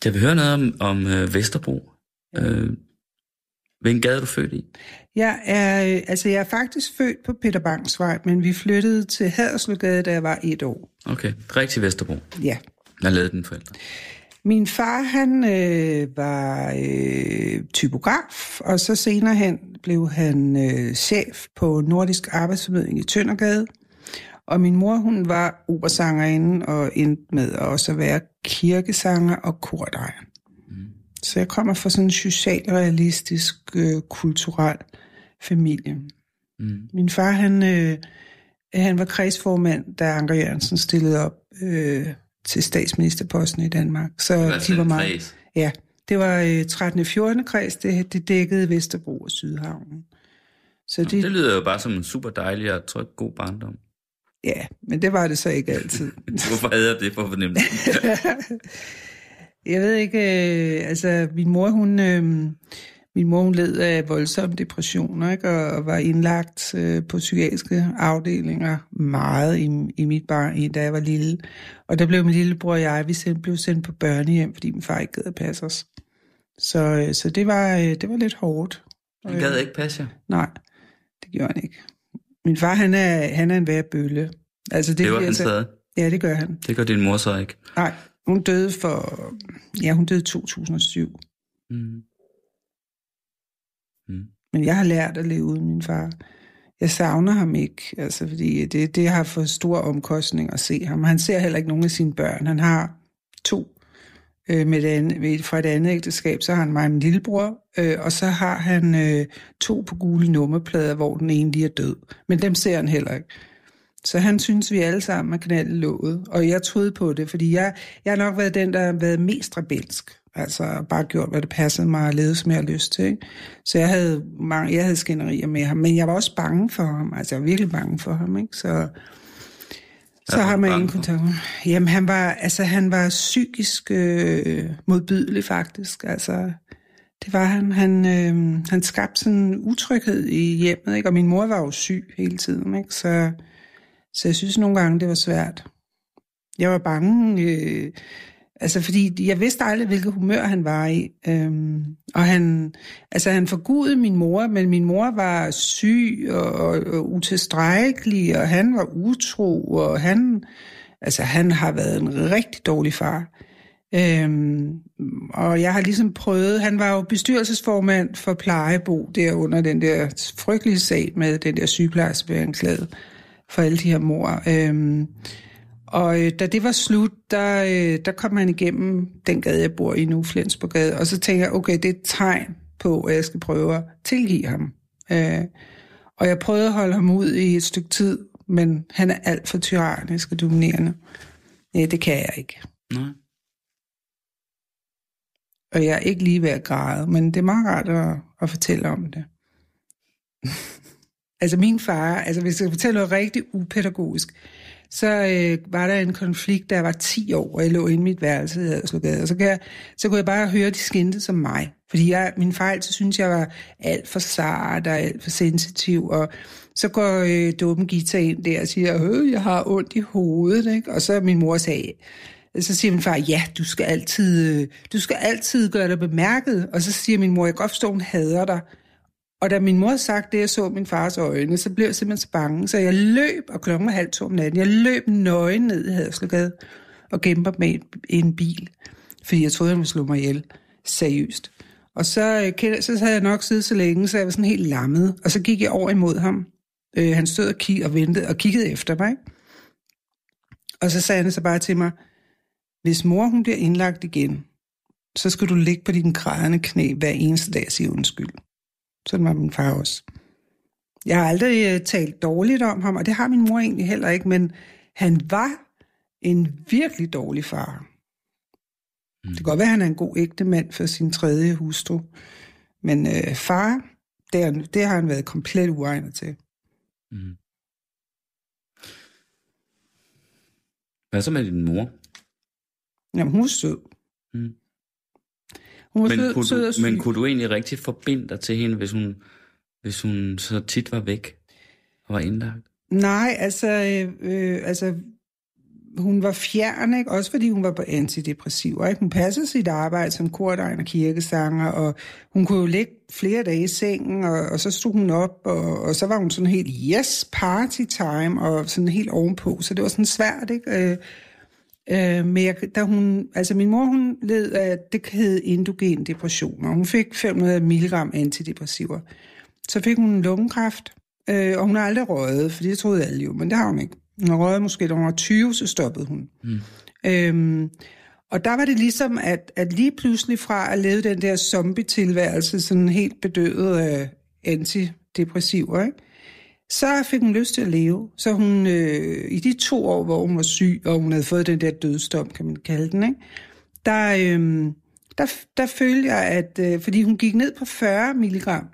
Jeg vil høre noget om, om øh, Vesterbro. Øh, hvilken gade er du født i? Jeg er, øh, altså jeg er faktisk født på Peter Bangs vej, men vi flyttede til Hadersløgade, da jeg var et år. Okay, rigtig Vesterbro. Ja. Jeg lavede den forældre. Min far, han øh, var øh, typograf, og så senere hen blev han øh, chef på Nordisk Arbejdsformidling i Tøndergade. Og min mor, hun var operasangerinde og endte med at også være kirkesanger og kordejer. Mm. Så jeg kommer fra sådan en socialrealistisk, øh, kulturel familie. Mm. Min far, han, øh, han var kredsformand, da Anker Jørgensen stillede op øh, til statsministerposten i Danmark. Så de var for en meget... kreds? Ja, det var øh, 13. og 14. kreds, det, det dækkede Vesterbro og Sydhavnen. Så det, Det lyder jo bare som en super dejlig og tryg, god barndom. ja, men det var det så ikke altid. Hvorfor havde jeg det for fornemt? Jeg ved ikke, øh, altså min mor, hun, øh, min mor, hun led af voldsomme depressioner, ikke? Og, og var indlagt øh, på psykiatriske afdelinger meget i, i mit barn, i, da jeg var lille. Og der blev min lillebror og jeg, vi sendt, blev sendt på børnehjem, fordi min far ikke gad at passe os. Så, øh, så det, var, øh, det var lidt hårdt. Han gad ikke passe jer. Nej, det gjorde han ikke. Min far, han er, han er en værre bølle. Altså, det, Det var han så- stadig. Ja, det gør han. Det gør din mor så ikke. Nej, hun døde for... Ja, hun døde i 2007. Mm. Mm. Men jeg har lært at leve uden min far. Jeg savner ham ikke, altså, fordi det, det har fået store omkostninger at se ham. Han ser heller ikke nogen af sine børn. Han har to øh, med et andet, med, fra et andet ægteskab. Så har han mig og min lillebror, øh, og så har han øh, to på gule nummerplader, hvor den ene lige er død. Men dem ser han heller ikke. Så han synes, vi alle sammen er knaldet låget. Og jeg troede på det, fordi jeg, jeg har nok været den, der har været mest rebelsk. Altså bare gjort, hvad det passede mig og levet, som jeg har lyst til. Ikke? Så jeg havde, mange, jeg havde skænderier med ham, men jeg var også bange for ham. Altså jeg var virkelig bange for ham. Ikke? Så, så har man ingen kontakt med Jamen han var, altså, han var psykisk øh, modbydelig faktisk. Altså, det var han. Han, øh, han skabte sådan en utryghed i hjemmet, ikke? og min mor var jo syg hele tiden. Ikke? Så, så jeg synes nogle gange, det var svært. Jeg var bange, øh, altså fordi jeg vidste aldrig, hvilket humør han var i. Øhm, og han, altså han forgudede min mor, men min mor var syg og, og, og utilstrækkelig, og han var utro, og han, altså han har været en rigtig dårlig far. Øhm, og jeg har ligesom prøvet, han var jo bestyrelsesformand for Plejebo, der under den der frygtelige sag med den der sygeplejerske blev anklaget for alle de her mor. Øhm, og øh, da det var slut, der, øh, der kom han igennem den gade, jeg bor i nu, Flensborgade, og så tænkte jeg, okay, det er et tegn på, at jeg skal prøve at tilgive ham. Øh, og jeg prøvede at holde ham ud i et stykke tid, men han er alt for tyrannisk og dominerende. Nej, det kan jeg ikke. Nej. Og jeg er ikke lige ved at græde, men det er meget rart at, at fortælle om det. altså min far, altså hvis jeg skal fortælle noget rigtig upædagogisk, så øh, var der en konflikt, der var 10 år, og jeg lå inde i mit værelse i Haderslugade, og så, kan jeg, så kunne jeg bare høre, at de skændte som mig. Fordi jeg, min far så synes, jeg var alt for sart og alt for sensitiv, og så går øh, dummen Gita ind der og siger, øh, jeg har ondt i hovedet, ikke? og så min mor sagde, så siger min far, ja, du skal altid, øh, du skal altid gøre dig bemærket, og så siger min mor, jeg kan godt forstå, hun hader dig, og da min mor sagt det, jeg så min fars øjne, så blev jeg simpelthen så bange, så jeg løb, og klokken var halv to om natten, jeg løb nøgen ned i Haderslevgade og gemte mig med en bil, fordi jeg troede, han ville slå mig ihjel. Seriøst. Og så, øh, så havde jeg nok siddet så længe, så jeg var sådan helt lammet, og så gik jeg over imod ham. Øh, han stod og, kig og ventede og kiggede efter mig. Og så sagde han så bare til mig, hvis mor hun bliver indlagt igen, så skal du ligge på dine grædende knæ hver eneste dag og sige undskyld. Sådan var min far også. Jeg har aldrig uh, talt dårligt om ham, og det har min mor egentlig heller ikke, men han var en virkelig dårlig far. Mm. Det kan godt være, at han er en god ægte mand for sin tredje hustru, men uh, far, det, er, det har han været komplet uegnet til. Mm. Hvad så med din mor? Jamen, hun er sød. Mm. Hun men, sød, kunne sød du, men kunne du egentlig rigtig forbinde dig til hende, hvis hun, hvis hun så tit var væk og var indlagt? Nej, altså, øh, altså hun var fjern, ikke? også fordi hun var på antidepressiver. Ikke? Hun passede sit arbejde som kordegn og kirkesanger, og hun kunne jo ligge flere dage i sengen, og, og så stod hun op, og, og så var hun sådan helt, yes, party time, og sådan helt ovenpå, så det var sådan svært, ikke? Øh, men jeg, da hun, altså min mor, hun led af, det hed endogen depression, og hun fik 500 mg antidepressiver. Så fik hun lungekræft, øh, og hun har aldrig røget, for det troede alle jo, men det har hun ikke. Hun røget måske, da hun var 20, så stoppede hun. Mm. Øhm, og der var det ligesom, at, at lige pludselig fra at leve den der zombie-tilværelse, sådan helt bedøvet af antidepressiver, ikke? Så fik hun lyst til at leve. Så hun, øh, i de to år, hvor hun var syg, og hun havde fået den der dødsdom, kan man kalde den, ikke? Der, øh, der, der følte jeg, at øh, fordi hun gik ned på 40 milligram,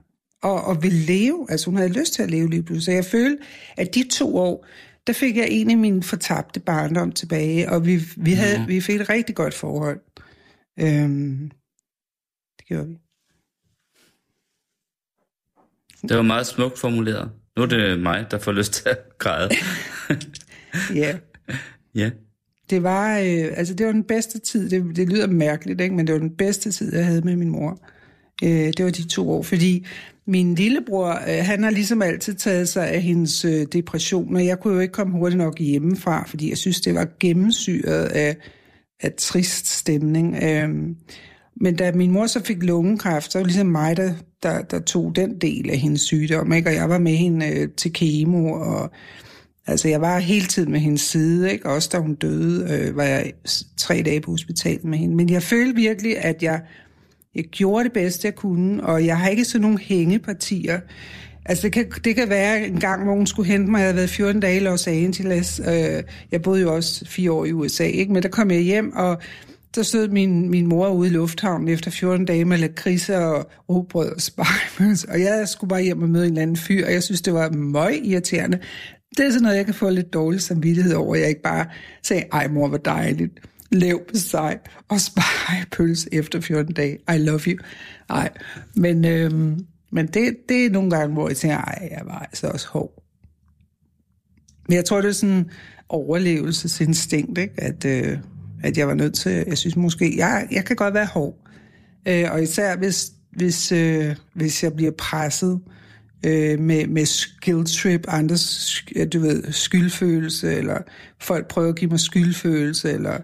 og, og ville leve, altså hun havde lyst til at leve lige pludselig, så jeg følte, at de to år, der fik jeg en af mine fortabte barndom tilbage, og vi, vi, havde, ja. vi fik et rigtig godt forhold. Øhm, det gjorde vi. Det var meget smukt formuleret. Nu er det mig, der får lyst til at græde. ja. Ja. Det var, øh, altså det var den bedste tid, det, det lyder mærkeligt, ikke? men det var den bedste tid, jeg havde med min mor. Øh, det var de to år, fordi min lillebror, øh, han har ligesom altid taget sig af hendes øh, depression, og jeg kunne jo ikke komme hurtigt nok hjemmefra, fordi jeg synes, det var gennemsyret af, af trist stemning. Øh, men da min mor så fik lungekræft, så var det ligesom mig, der, der, der tog den del af hendes sygdom, ikke? og jeg var med hende øh, til kemo, og altså jeg var hele tiden med hendes side, ikke? også da hun døde, øh, var jeg tre dage på hospitalet med hende. Men jeg følte virkelig, at jeg, jeg gjorde det bedste, jeg kunne, og jeg har ikke sådan nogle hængepartier. Altså det kan, det kan være en gang, hvor hun skulle hente mig, jeg havde været 14 dage i Los Angeles, øh, jeg boede jo også fire år i USA, ikke? men der kom jeg hjem, og så stod min, min mor ude i lufthavnen efter 14 dage med lakridser og rugbrød og spejmøs, og jeg skulle bare hjem og møde en eller anden fyr, og jeg synes, det var møg irriterende. Det er sådan noget, jeg kan få lidt dårlig samvittighed over, jeg ikke bare sagde, ej mor, hvor dejligt, lev på sig og pøls efter 14 dage. I love you. Ej, men, øhm, men det, det er nogle gange, hvor jeg tænker, ej, jeg var altså også hård. Men jeg tror, det er sådan overlevelsesinstinkt, ikke? at... Øh, at jeg var nødt til, jeg synes måske, jeg, jeg kan godt være hård. Øh, og især hvis, hvis, øh, hvis jeg bliver presset øh, med, med skill trip, andres du ved, skyldfølelse, eller folk prøver at give mig skyldfølelse, eller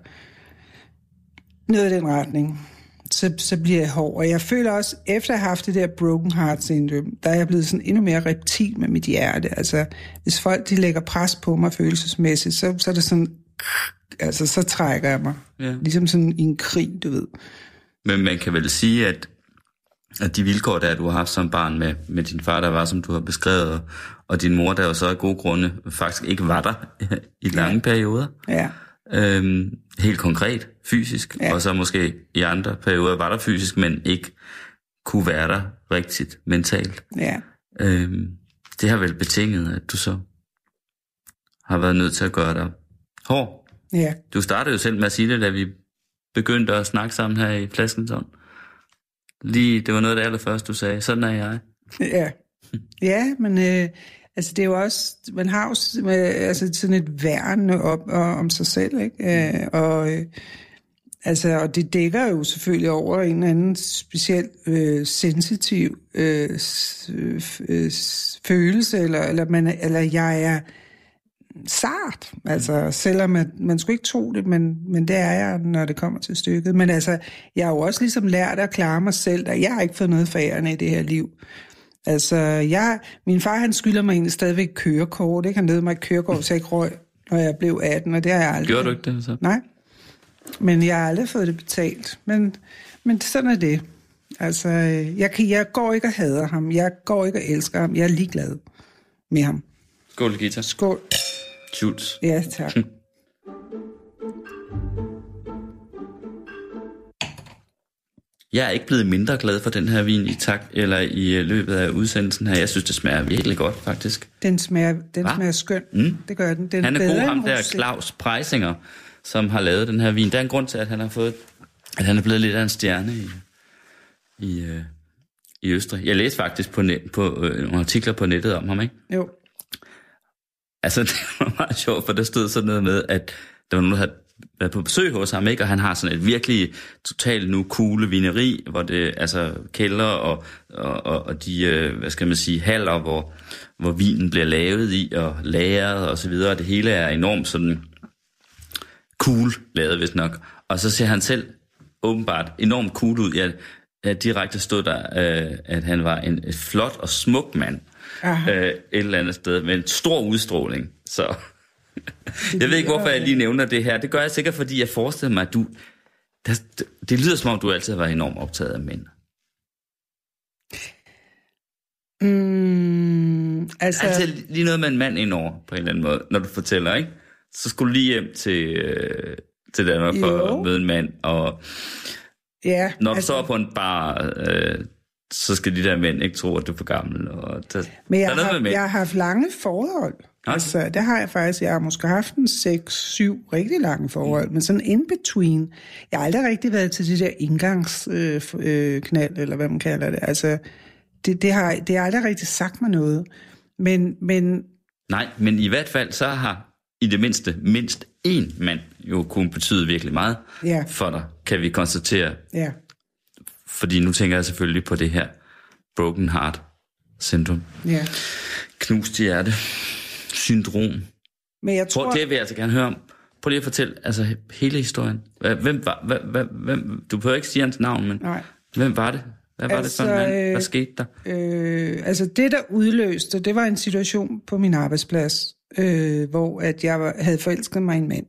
noget i den retning. så, så bliver jeg hård. Og jeg føler også, efter at have haft det der broken heart syndrome, der er jeg blevet sådan endnu mere reptil med mit hjerte. Altså, hvis folk de lægger pres på mig følelsesmæssigt, så, så er det sådan, altså, så trækker jeg mig. Ja. Ligesom sådan i en krig, du ved. Men man kan vel sige, at, at de vilkår, der du har haft som barn med, med din far, der var, som du har beskrevet, og, og din mor, der jo så af gode grunde faktisk ikke var der i lange ja. perioder, Ja, øhm, helt konkret, fysisk, Ja. ja. og så måske i andre perioder var der fysisk, men ikke kunne være der rigtigt mentalt. ja. Øhm, det har vel betinget, at du så har været nødt til at gøre dig hård. Ja, Du startede jo selv med at sige det, da vi begyndte at snakke sammen her i Flaskensund. Lige, det var noget af det allerførste, du sagde. Sådan er jeg. ja. Ja, men øh, altså, det er jo også, man har jo øh, altså, sådan et værn op og, om sig selv, ikke? Øh, og, øh, altså, og det dækker jo selvfølgelig over en eller anden speciel øh, sensitiv øh, øh, følelse, eller, eller, man, er- eller jeg er sart, altså selvom man, man skulle ikke tro det, men, men det er jeg, når det kommer til stykket. Men altså, jeg har jo også ligesom lært at klare mig selv, og jeg har ikke fået noget færende i det her liv. Altså, jeg, min far han skylder mig egentlig stadigvæk kørekort, ikke? Han lavede mig et kørekort, så jeg ikke røg, når jeg blev 18, og det har jeg aldrig. Gjorde du ikke det så? Nej, men jeg har aldrig fået det betalt. Men, men sådan er det. Altså, jeg, kan, jeg går ikke og hader ham. Jeg går ikke og elsker ham. Jeg er ligeglad med ham. Skål, Gita. Skål. Schultz. Ja, tak. Jeg er ikke blevet mindre glad for den her vin i tak eller i øh, løbet af udsendelsen her. Jeg synes, det smager virkelig godt, faktisk. Den smager, den Hva? smager skøn. Mm. Det gør den. den Han er god, bedre ham end der. Claus Preisinger, som har lavet den her vin. Der er en grund til, at han har fået, at han er blevet lidt af en stjerne i, i, øh, i Østrig. Jeg læste faktisk på, net, på øh, nogle artikler på nettet om ham, ikke? Jo. Altså, det var meget sjovt, for der stod sådan noget med, at der var nogen, der havde været på besøg hos ham, ikke? og han har sådan et virkelig totalt nu cool vineri, hvor det altså kælder og, og, og, og de, øh, hvad skal man sige, haller, hvor, hvor vinen bliver lavet i og lagret og så videre, det hele er enormt sådan cool lavet, hvis nok. Og så ser han selv åbenbart enormt cool ud. Jeg, jeg direkte stod der, øh, at han var en et flot og smuk mand. Aha. Øh, et eller andet sted med en stor udstråling. Så jeg ved ikke, hvorfor jeg lige nævner det her. Det gør jeg sikkert, fordi jeg forestiller mig, at du... Det, det lyder som om, du altid har været enormt optaget af mænd. Mm, altså, Altså lige noget med en mand indover, på en eller anden måde, når du fortæller, ikke? Så skulle du lige hjem til, øh, til Danmark for Jo. at møde en mand, og ja, når du altså, står på en bar, øh, så skal de der mænd ikke tro, at du er for gammel. Og der, Men jeg der er har, med jeg har haft lange forhold. Okay. Altså, det har jeg faktisk. Jeg har måske haft en 6-7 rigtig lange forhold, mm. men sådan in between. Jeg har aldrig rigtig været til det der indgangsknald, øh, øh, knald, eller hvad man kalder det. Altså, det, det, har, det har aldrig rigtig sagt mig noget. Men, men Nej, men i hvert fald så har i det mindste mindst én mand jo kunne betyde virkelig meget Ja. for dig, kan vi konstatere. ja, Fordi nu tænker jeg selvfølgelig på det her broken heart syndrom. ja. Knust hjerte syndrom. Men jeg Prøv, tror... det vil jeg altså gerne høre om. Prøv lige at fortælle altså, hele historien. Hvem var, hva, hvem, du behøver ikke sige hans navn, men Nej. hvem var det? Hvad var Altså, det for en mand? Hvad øh, skete der? Øh, altså det, der udløste, det var en situation på min arbejdsplads, øh, hvor at jeg havde forelsket mig i en mand.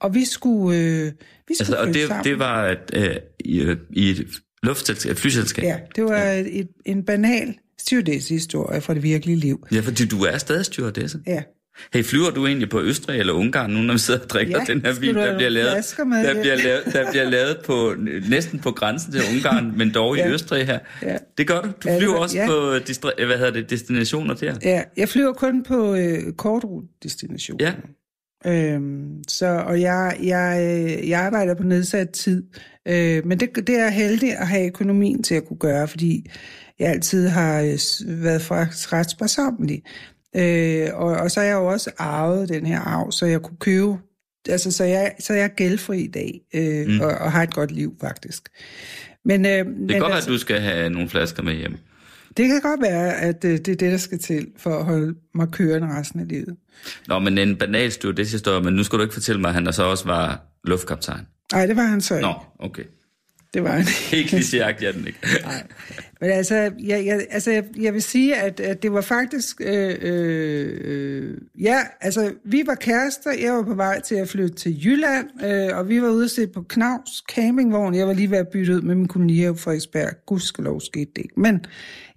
Og vi skulle, øh, vi skulle Altså, og det, sammen. det var et, øh, i, i et luftselskab, flyselskab? Ja, det var ja. et, en banal stewardess-historie fra det virkelige liv. ja, fordi du er stadig stewardesse. Ja. Hey, flyver du egentlig på Østrig eller Ungarn nu, når vi sidder og drikker Ja, den her vin, der bliver lavet, med der hjem? bliver lavet, der bliver lavet på, næsten på grænsen til Ungarn, men dog i Ja. Østrig her. Ja. Det gør du. Du Ja, flyver gør- også ja. på distra- hvad hedder det, destinationer der. ja, jeg flyver kun på øh, kortrutedestinationer. Ja. Øhm, så, og jeg, jeg, øh, jeg arbejder på nedsat tid, øh, men det, det er heldigt at have økonomien til at kunne gøre, fordi jeg altid har øh, været ret sparsommelig. Øh, og, og så har jeg jo også arvet den her arv, så jeg kunne købe, altså så jeg, så jeg er gældfri i dag, øh, mm. og, og har et godt liv faktisk. Men, øh, Det men kan godt være, altså, at du skal have nogle flasker med hjem. det kan godt være, at øh, det er det, der skal til for at holde mig kørende resten af livet. Nå, men en banal stewardess-historie, men nu skal du ikke fortælle mig, at han der så også var luftkaptajn. Nej, det var han så ikke. Nå, okay. Det var han. Helt klichéagtig er den ikke. Nej. Men altså, jeg, jeg, altså, jeg, jeg vil sige, at, at det var faktisk... Øh, øh, ja, altså, vi var kærester. Jeg var på vej til at flytte til Jylland, øh, og vi var ude at på Knavs campingvogn. Jeg var lige ved at bytte ud med min kollega på Frederiksberg. Gudskelov skete det ikke. Men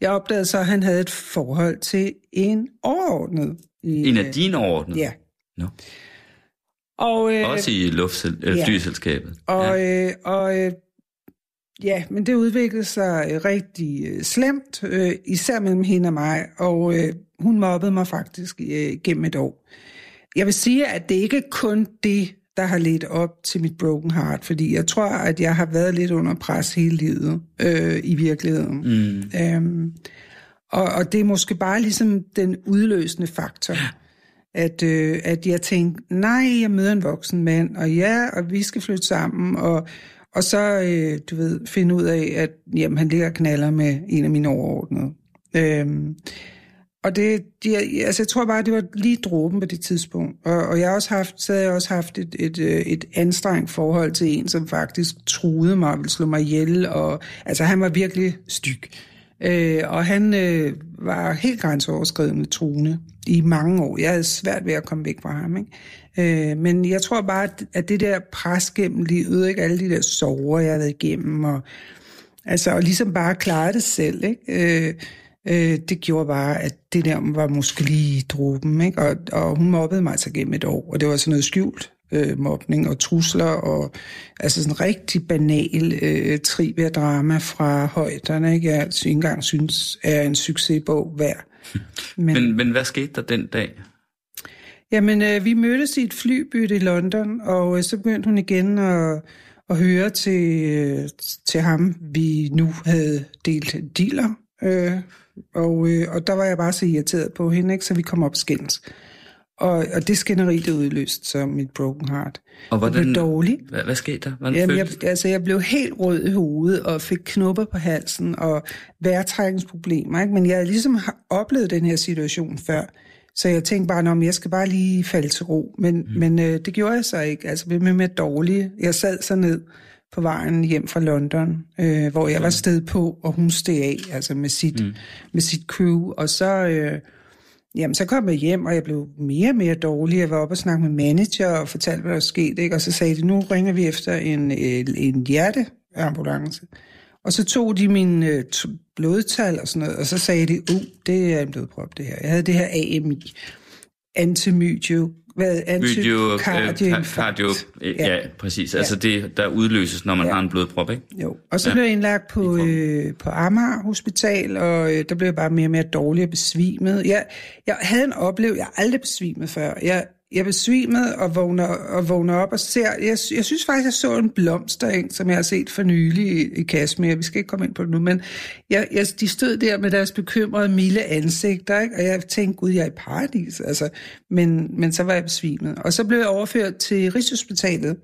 jeg opdagede så, at han havde et forhold til en overordnet. I, En af dine overordnede? Ja. Nå. Og, øh, Også i luftsel- øh, ja. flyselskabet. Og, ja. øh, og øh, ja, men det udviklede sig øh, rigtig øh, slemt, øh, især mellem hende og mig, og øh, hun mobbede mig faktisk øh, gennem et år. Jeg vil sige, at det ikke kun det, der har ledt op til mit broken heart, fordi jeg tror, at jeg har været lidt under pres hele livet øh, i virkeligheden. Mm. Øhm, og, og det er måske bare ligesom den udløsende faktor. At, øh, at jeg tænkte, nej, jeg møder en voksen mand, og ja, og vi skal flytte sammen, og, og så, øh, du ved, finde ud af, at jamen, han ligger og knaller med en af mine overordnede. Øhm, og det, de, altså jeg tror bare, det var lige dråben på det tidspunkt. Og, og jeg har også haft, så havde jeg også haft et, et, øh, et anstrengt forhold til en, som faktisk truede mig og ville slå mig ihjel. Og, altså han var virkelig styg. Øh, og han øh, var helt grænseoverskridende truende i mange år. Jeg havde svært ved at komme væk fra ham. Ikke? Øh, men jeg tror bare, at- det der pres gennem livet, ikke? alle de der sover, jeg har været igennem, og, altså, og ligesom bare klare det selv, ikke? Øh, øh, det gjorde bare, at det der var måske lige dråben. Ikke? Og, og hun mobbede mig så gennem et år, og det var sådan noget skjult øh, mobning og trusler, og altså sådan rigtig banal øh, trivia-drama fra højderne, ikke? jeg altså ikke engang synes er en succesbog værd. Men, Men, men hvad skete der den dag? Jamen, øh, vi mødtes i et flybytte i London, og øh, så begyndte hun igen at, at høre til, øh, til ham, vi nu havde delt dealer. Øh, og, øh, og der var jeg bare så irriteret på hende, ikke? så vi kom op og skændes. Og, og det skænderi, det udløste så mit broken heart. Og Jeg blev hvordan, dårlig. hvad, hvad skete der? Hvordan Jamen, jeg, altså, jeg blev helt rød i hovedet og fik knupper på halsen og vejrtrækningsproblemer. Ikke? Men jeg havde ligesom har oplevet den her situation før, så jeg tænkte bare, om jeg skal bare lige falde til ro. Men, mm. men øh, det gjorde jeg så ikke. Altså, blev med med dårlig. Jeg sad så ned på vejen hjem fra London, øh, hvor jeg var sted på, og hun steg af, altså med sit, mm. med sit crew. Og så... Øh, Jamen, så kom jeg hjem, og jeg blev mere og mere dårlig. Jeg var oppe og snakke med manager og fortalte, hvad der skete. Ikke? Og så sagde de, nu ringer vi efter en, en, hjerteambulance. Og så tog de min øh, t- blodtal og sådan noget, og så sagde de, uh, det er en blodprop, det her. Jeg havde det her AMI, antimydio, øh, antykardioinfarkt. cardio, øh, ja. ja, præcis. Altså det, der udløses, når man Ja. har en blodprop, ikke? Jo, og så Ja. ja. blev jeg indlagt på, øh, på Amager Hospital, og øh, der blev jeg bare mere og mere dårlig og besvimet. Jeg, jeg havde en oplevelse, jeg aldrig besvimet før. Jeg, jeg besvimede og vågner, og vågner op og ser, jeg, jeg synes faktisk, jeg så en blomstereng, som jeg har set for nylig i, i Kashmir. Vi skal ikke komme ind på det nu, men jeg, jeg, de stod der med deres bekymrede, milde ansigter, ikke? og jeg tænkte, gud, jeg er i paradis. Altså, men, men så var jeg besvimet. Og så blev jeg overført til Rigshospitalet,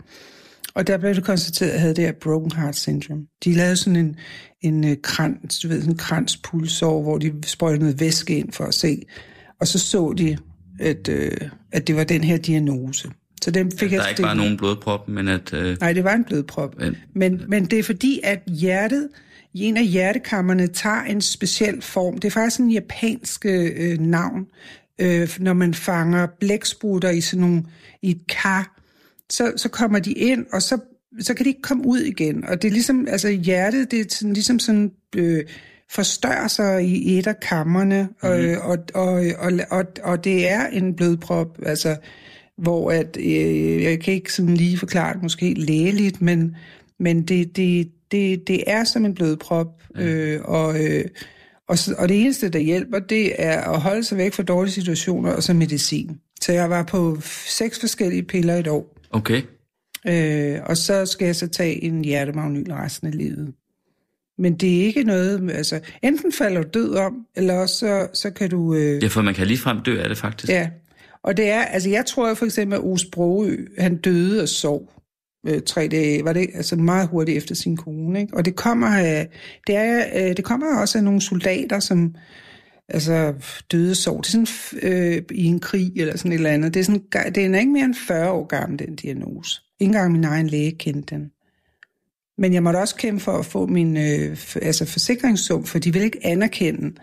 og der blev det konstateret, at jeg havde det her broken heart syndrome. De lavede sådan en, en øh, krans, du ved, sådan en kranspulsår, hvor de sprøjtede noget væske ind for at se. Og så så de, at, øh, at det var den her diagnose. Så den fik Der jeg er ikke bare nogen blodprop, men at... Øh, Nej, det var en blodprop. Men- Men, men det er fordi, at hjertet, i en af hjertekammerne, tager en speciel form. Det er faktisk en japansk øh, navn. Øh, når man fanger blæksprutter i sådan nogle, i et kar, så, så kommer de ind, og så, så kan de ikke komme ud igen. Og det er ligesom, altså hjertet, det er sådan, ligesom sådan, øh, forstørrer sig i et af kammerne, mm. og, og, og, og, og, og det er en blodprop, altså hvor at, øh, jeg kan ikke sådan lige forklare det måske lægeligt, men, men det, det, det, det er som en blodprop, øh, og, øh, og, så- og det eneste, der hjælper, det er at holde sig væk fra dårlige situationer og så medicin. Så jeg var på seks forskellige piller i et år, okay. øh, og så skal jeg så tage en hjertemagnyl resten af livet. Men det er ikke noget, altså enten falder du død om, eller også så, så kan du... Øh, Ja, for man kan ligefrem dø af det, faktisk. Ja, og det er, altså jeg tror for eksempel, at Broø, han døde og sov øh, tre dage, var det altså meget hurtigt efter sin kone, ikke? Og det kommer af, det er, øh, det kommer også af nogle soldater, som altså døde og sov. Det er sådan øh, i en krig eller sådan et eller andet. Det er, sådan, det er ikke mere end 40 år gammel, den diagnose. Ikke engang min egen læge kendte den. Men jeg måtte også kæmpe for at få min øh, altså forsikringssum, for de ville ikke anerkende,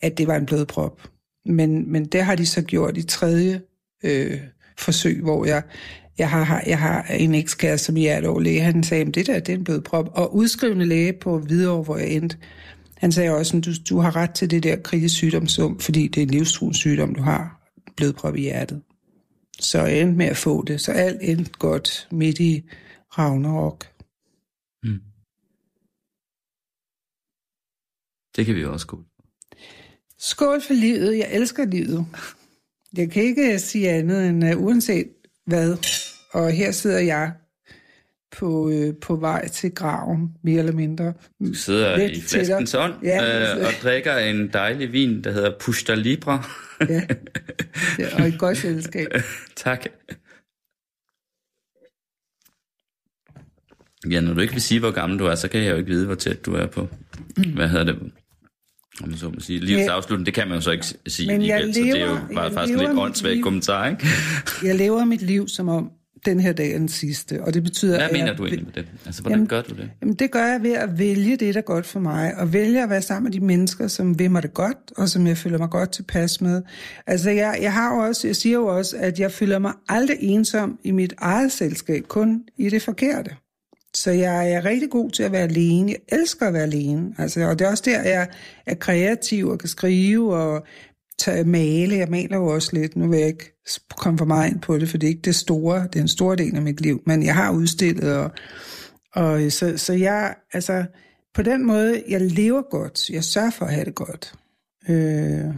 at det var en blodprop. Men, men det har de så gjort i tredje øh, forsøg, hvor jeg, jeg, har, jeg har en ekskæreste, som er et år læge. Han sagde, at det der det er en blodprop. Og udskrivende læge på Hvidovre, hvor jeg endte, han sagde også, at du, du har ret til det der kritisk sygdomssum, fordi det er en livstruende sygdom, du har blodprop i hjertet. Så jeg endte med at få det. Så alt endte godt midt i Ragnarok. Mm. Det kan vi også gå. Skål for livet. Jeg elsker livet. Jeg kan ikke sige andet end uh, uanset hvad. Og her sidder jeg på, øh, på vej til graven, mere eller mindre. Du sidder Lidt i flaskens ånd Ja. øh, og drikker en dejlig vin, der hedder Pushta Libra. Ja. ja og et godt selskab. tak. Ja, når du ikke vil sige, hvor gammel du er, så kan jeg jo ikke vide, hvor tæt du er på. Hvad hedder det? Om man så må sige. Livets Ja. afslutning, det kan man jo så ikke sige Men jeg alligevel, så det er lever- jo bare faktisk en lever lidt åndssvagt kommentar, ikke? Jeg lever mit liv som om den her dag er den sidste, og det betyder, Hvad at mener jeg, du egentlig med det? Altså, hvordan Jamen- gør du det? Jamen, det gør jeg ved at vælge det, der er godt for mig, og vælge at være sammen med de mennesker, som vil mig det godt, og som jeg føler mig godt tilpas med. Altså, jeg, jeg har jo også, jeg siger jo også, at jeg føler mig aldrig ensom i mit eget selskab, kun i det forkerte. Så jeg er rigtig god til at være alene. Jeg elsker at være alene. Altså, og det er også der, jeg er kreativ og kan skrive og tage, male. Jeg maler jo også lidt. Nu vil jeg ikke komme for meget ind på det, for det er ikke det store. Det er en stor del af mit liv. Men jeg har udstillet, og, og så, så jeg, altså, på den måde, jeg lever godt. Jeg sørger for at have det godt. Øh,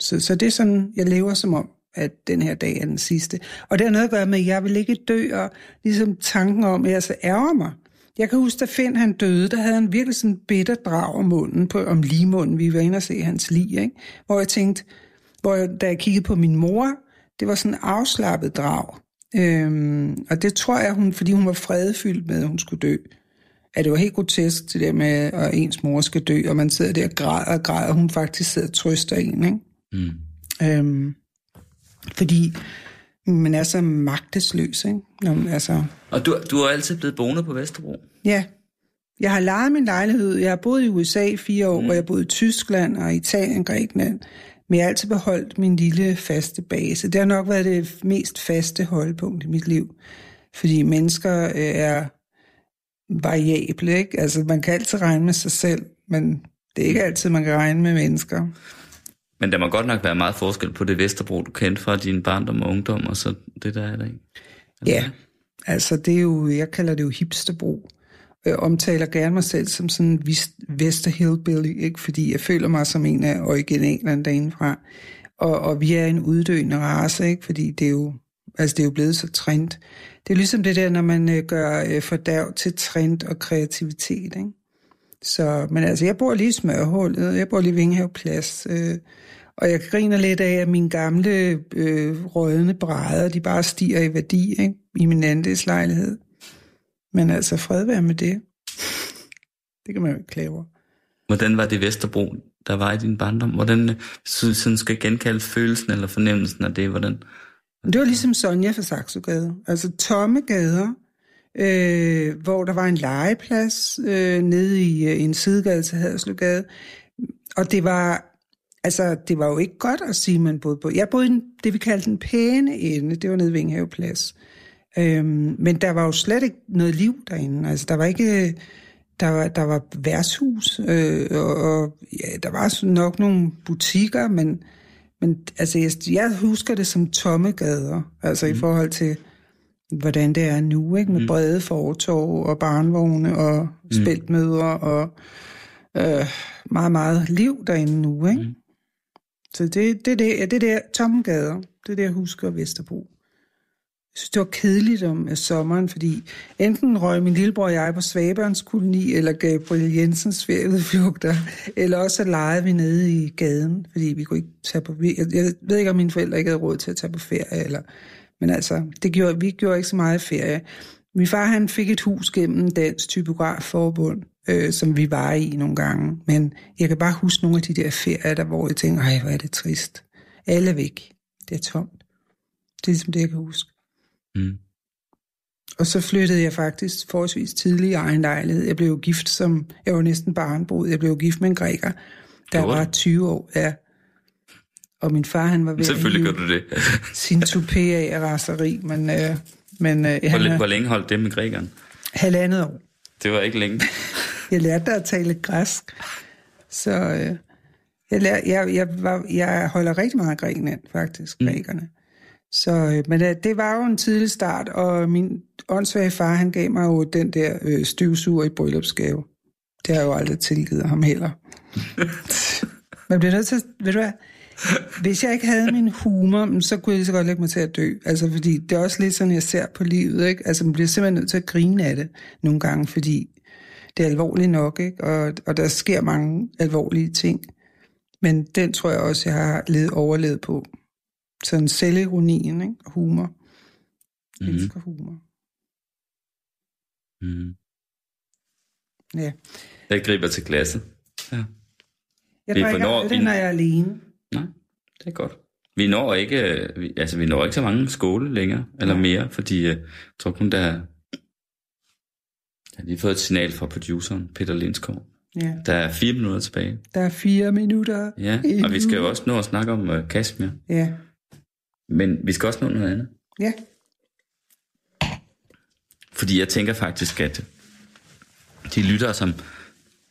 så, så det er sådan, jeg lever som om, at den her dag er den sidste. Og det har noget at gøre med, at jeg vil ikke dø, og ligesom tanken om, at jeg så ærger mig. Jeg kan huske, da Finn han døde, der havde han virkelig sådan en bitter drag om munden, på, om ligemunden. Vi var inde og se hans lig, ikke? Hvor jeg tænkte, hvor jeg, da jeg kiggede på min mor, det var sådan en afslappet drag. Øhm, og det tror jeg, hun, fordi hun var fredfyldt med, at hun skulle dø. At det var helt grotesk, det der med, at ens mor skal dø, og man sidder der og græder og græder, og hun faktisk sidder og trøster en, ikke? Mm. Øhm, fordi man er så magtesløs, ikke? Når man, altså, Og du, du er altid blevet boende på Vesterbro? ja, jeg har lejet min lejlighed. Jeg har boet i USA i fire år, mm. og jeg har boet i Tyskland og Italien, Grækenland. Men jeg har altid beholdt min lille faste base. Det har nok været det mest faste holdpunkt i mit liv. Fordi mennesker øh, er variable, ikke? Altså, man kan altid regne med sig selv, men det er ikke altid, man kan regne med mennesker. Men der må godt nok være meget forskel på det Vesterbro, du kendte fra din barndom og ungdom, og så det der er der ikke? Ja, altså det er jo, jeg kalder det jo hipsterbro. Jeg omtaler gerne mig selv som sådan en Vester Hillbilly, ikke? fordi jeg føler mig som en af originalerne derindefra. Og, og vi er en uddøende race, ikke? fordi det er jo, altså det er jo blevet så trend. Det er ligesom det der, når man øh, gør øh, fordærv til trend og kreativitet. Ikke? Så, men altså, jeg bor lige i smørhullet, jeg bor lige i Vinghave Plads, øh, og jeg griner lidt af, at mine gamle øh, rødne brædder, de bare stiger i værdi ikke? i min andelslejlighed. Men altså, fred være med det. Det kan man jo ikke klage over. Hvordan var det Vesterbro, der var i din barndom? Hvordan, øh, så- sådan skal genkalde følelsen eller fornemmelsen af det, hvordan? Det var ligesom Sonja fra Saxogade. Altså tomme gader, øh, hvor der var en legeplads øh, nede i øh, en sidegade til Hadersløgade. Og det var, altså, det var jo ikke godt at sige, at man boede på. Jeg boede i det, vi kaldte den pæne ende. Det var nede ved Vinghave Plads. Øhm, men der var jo slet ikke noget liv derinde. Altså, der var ikke... Der var, der var værtshus, øh, og, og ja, der var nok nogle butikker, men, men altså, jeg, jeg husker det som tomme gader, altså mm. i forhold til, hvordan det er nu, ikke? med mm. brede fortov og barnvogne og mm. spæltmøder og øh, meget, meget liv derinde nu. Ikke? Mm. Så det, det, det, det der tomme gader, det er det, jeg husker Vesterbro. Jeg synes, det var kedeligt om øh, sommeren, fordi enten røg min lillebror og jeg på Svabørns koloni, eller Gabriel Jensens ferieudflugter, eller også så legede vi nede i gaden, fordi vi kunne ikke tage på... Jeg, jeg ved ikke, om mine forældre ikke havde råd til at tage på ferie, eller, men altså, det gjorde, vi gjorde ikke så meget ferie. Min far han fik et hus gennem Dansk Typografforbund, øh, som vi var i nogle gange, men jeg kan bare huske nogle af de der ferier, der, hvor jeg tænker, ej, hvor er det trist. Alle er væk. Det er tomt. Det er ligesom det, jeg kan huske. Mm. Og så flyttede jeg faktisk forholdsvis tidlig i egen lejlighed. Jeg blev gift som, jeg var næsten barnbrud, jeg blev gift med en græker, der var du? 20 år, ja. Og min far, han var ved Selvfølgelig at gør du det. sin tupé af raseri, men, øh, men øh, Hvor, han hvor længe holdt det med grækeren? halvandet år. Det var ikke længe. Jeg lærte at tale græsk, så øh, jeg, lær, jeg, jeg, var, jeg holder rigtig meget af Grækenland, faktisk, grækerne. Så, øh, men øh, det var jo en tidlig start, og min åndssvage far, han gav mig jo den der øh, støvsuger i bryllupsgave. Det har jeg jo aldrig tilgivet ham heller. Man bliver nødt til, ved du hvad, hvis jeg ikke havde min humor, så kunne jeg lige så godt lægge mig til at dø. Altså, fordi det er også lidt sådan, jeg ser på livet, ikke? Altså, man bliver simpelthen nødt til at grine af det nogle gange, fordi det er alvorligt nok, ikke? Og, og der sker mange alvorlige ting. Men den tror jeg også, jeg har levet, overlevet på. Sådan selvironien, ikke? Og humor. Jeg Mhm. elsker humor. Mm. Ja. Jeg griber til glasset. Ja. Jeg er drikker aldrig, når jeg er alene. Nej, det er godt. Vi når ikke, øh, vi- altså vi når ikke så mange skole længere, eller mere, fordi øh, jeg tror kun, der er, jeg har lige fået et signal fra produceren, Peter Lindskov. Ja. Der er fire minutter tilbage. Der er fire minutter. Ja, endnu. og vi skal jo også nå at snakke om øh, Kashmir. Ja. Men vi skal også nå noget andet. Ja. Fordi jeg tænker faktisk, at de lyttere, som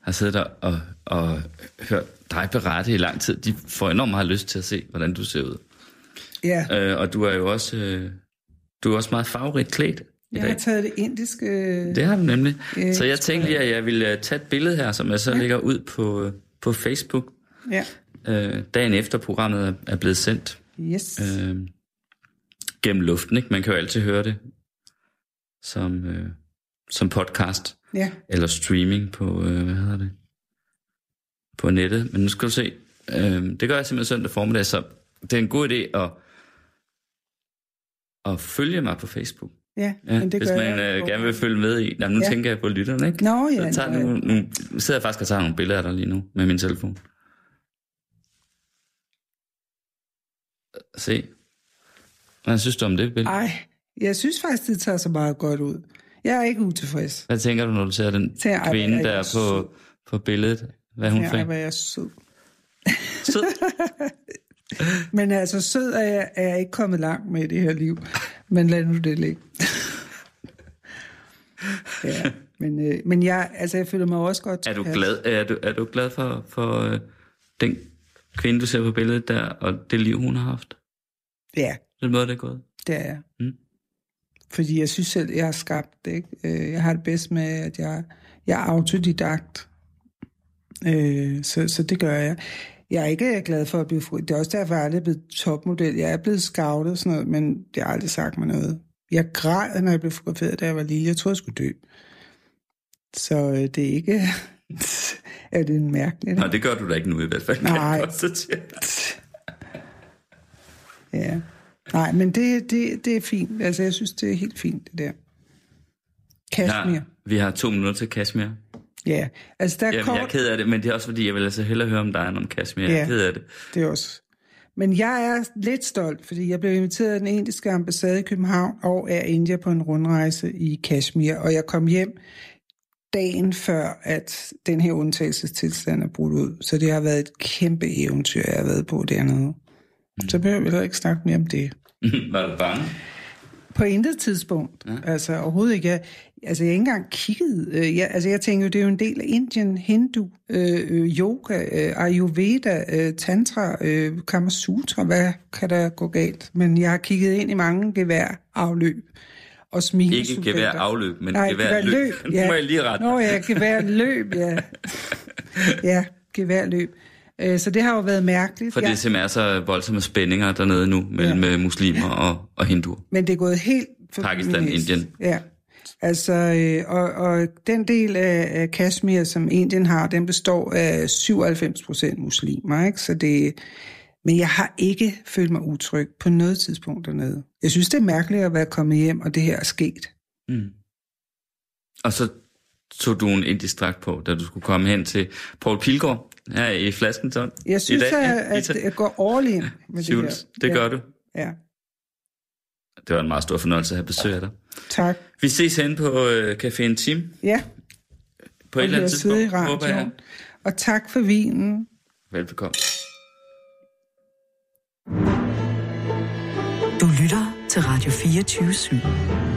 har siddet der og, og hørt dig berette i lang tid, de får enormt meget lyst til at se, hvordan du ser ud. Ja. Øh, og du er jo også, øh, du er også meget farverigt klædt Jeg har taget det indiske... Det har du nemlig. Øh, Så jeg tænkte lige, at jeg ville øh, tage et billede her, som jeg så lægger ud på, øh, på Facebook, Ja. øh, dagen efter programmet er- er blevet sendt Yes. øh, gennem luften. Ikke? Man kan jo altid høre det som, øh, som podcast Ja. eller streaming på, øh, hvad hedder det, på nettet. Men nu skal du se, øh, det gør jeg simpelthen søndag formiddag, så det er en god idé at, at følge mig på Facebook. Ja, Ja, men det hvis gør man jeg. øh, gerne vil følge med i. Jamen, nu Ja. tænker jeg på lytterne, ikke? Nå, ja, Så tager nå, ja. nogle, nogle, nu sidder jeg faktisk og tager nogle billeder af dig lige nu med min telefon. Se. Hvad synes du om det billede? Ej, jeg synes faktisk, det tager så meget godt ud. Jeg er ikke utilfreds. Hvad tænker du, når du ser den Tænker, kvinde, er der jeg er på, på billedet? Hvad hun Ja, en? hvor er jeg sød. Sød? Men altså, sød er jeg, er jeg ikke kommet langt med i det her liv. Men lad nu det ligge. ja, men, øh, men jeg, altså, jeg føler mig også godt Er du glad, er du, er du glad for, for øh, den kvinde, du ser på billedet der, og det liv, hun har haft? Ja, Den måde, det er gået? det er jeg. Fordi jeg synes selv, jeg har skabt det. Ikke? Øh, Jeg har det bedst med, at jeg, jeg er autodidakt. Øh, så, så det gør jeg. Jeg er ikke glad for at blive fri. Det er også derfor, jeg aldrig er blevet topmodel. Jeg er blevet scoutet og sådan noget, men det har aldrig sagt mig noget. Jeg græd, når jeg blev fotograferet, da jeg var lille. Jeg troede, jeg skulle dø. Så øh, det er ikke... er det en mærkelig? Nej, det gør du da ikke nu i hvert fald. Nej. Ja. Nej, men det, det, det er fint. Altså, jeg synes, det er helt fint, det der. Kashmir. Ja, vi har to minutter til Kashmir. Ja, altså der er Jamen, kort... jeg er ked af det, men det er også fordi, jeg vil altså hellere høre om dig end om Kashmir. Jeg Ja. er ked af det. Det er også. Men jeg er lidt stolt, fordi jeg blev inviteret af den indiske ambassade i København og er India på en rundrejse i Kashmir, og jeg kom hjem dagen før, at den her undtagelsestilstand er brudt ud. Så det har været et kæmpe eventyr, jeg har været på dernede. Mm. Så behøver vi heller ikke snakke mere om det. Var du bange? På intet tidspunkt. Ja. Altså overhovedet ikke. Jeg, altså jeg ikke engang kigget. Øh, jeg, altså jeg tænker jo, det er jo en del af Indien, Hindu, øh, øh, yoga, øh, Ayurveda, øh, Tantra, øh, Kama Sutra. Hvad kan der gå galt? Men jeg har kigget ind i mange geværafløb og smile. Ikke gevær afløb, men Nej, gevær gevær løb. løb. Nu må jeg lige rette Nå ja, gevær løb, ja. ja, gevær løb. Øh, Så det har jo været mærkeligt. For det Jeg- simpelthen er så voldsomme spændinger dernede nu mellem ja. muslimer og, og hinduer. Men det er gået helt... Pakistan, min hest. Indien. Ja. Altså, øh, og, og den del af, af Kashmir, som Indien har, den består af 97 procent muslimer, ikke? Så det, men jeg har ikke følt mig utryg på noget tidspunkt dernede. Jeg synes, det er mærkeligt at være kommet hjem, og det her er sket. Mm. Og så tog du en indisk dragt på, da du skulle komme hen til Paul Pilgaard her i Flaskenton. Jeg synes, I dag, at, ja, at jeg går all in med Jules, det det her. gør du. Ja. Det var en meget stor fornøjelse at have besøg af dig. Tak. Vi ses hen på øh, Café Team Ja, på et og eller andet i tidspunkt, håber jeg. Og tak for vinen. Velbekomme. Du lytter til Radio 24 /7.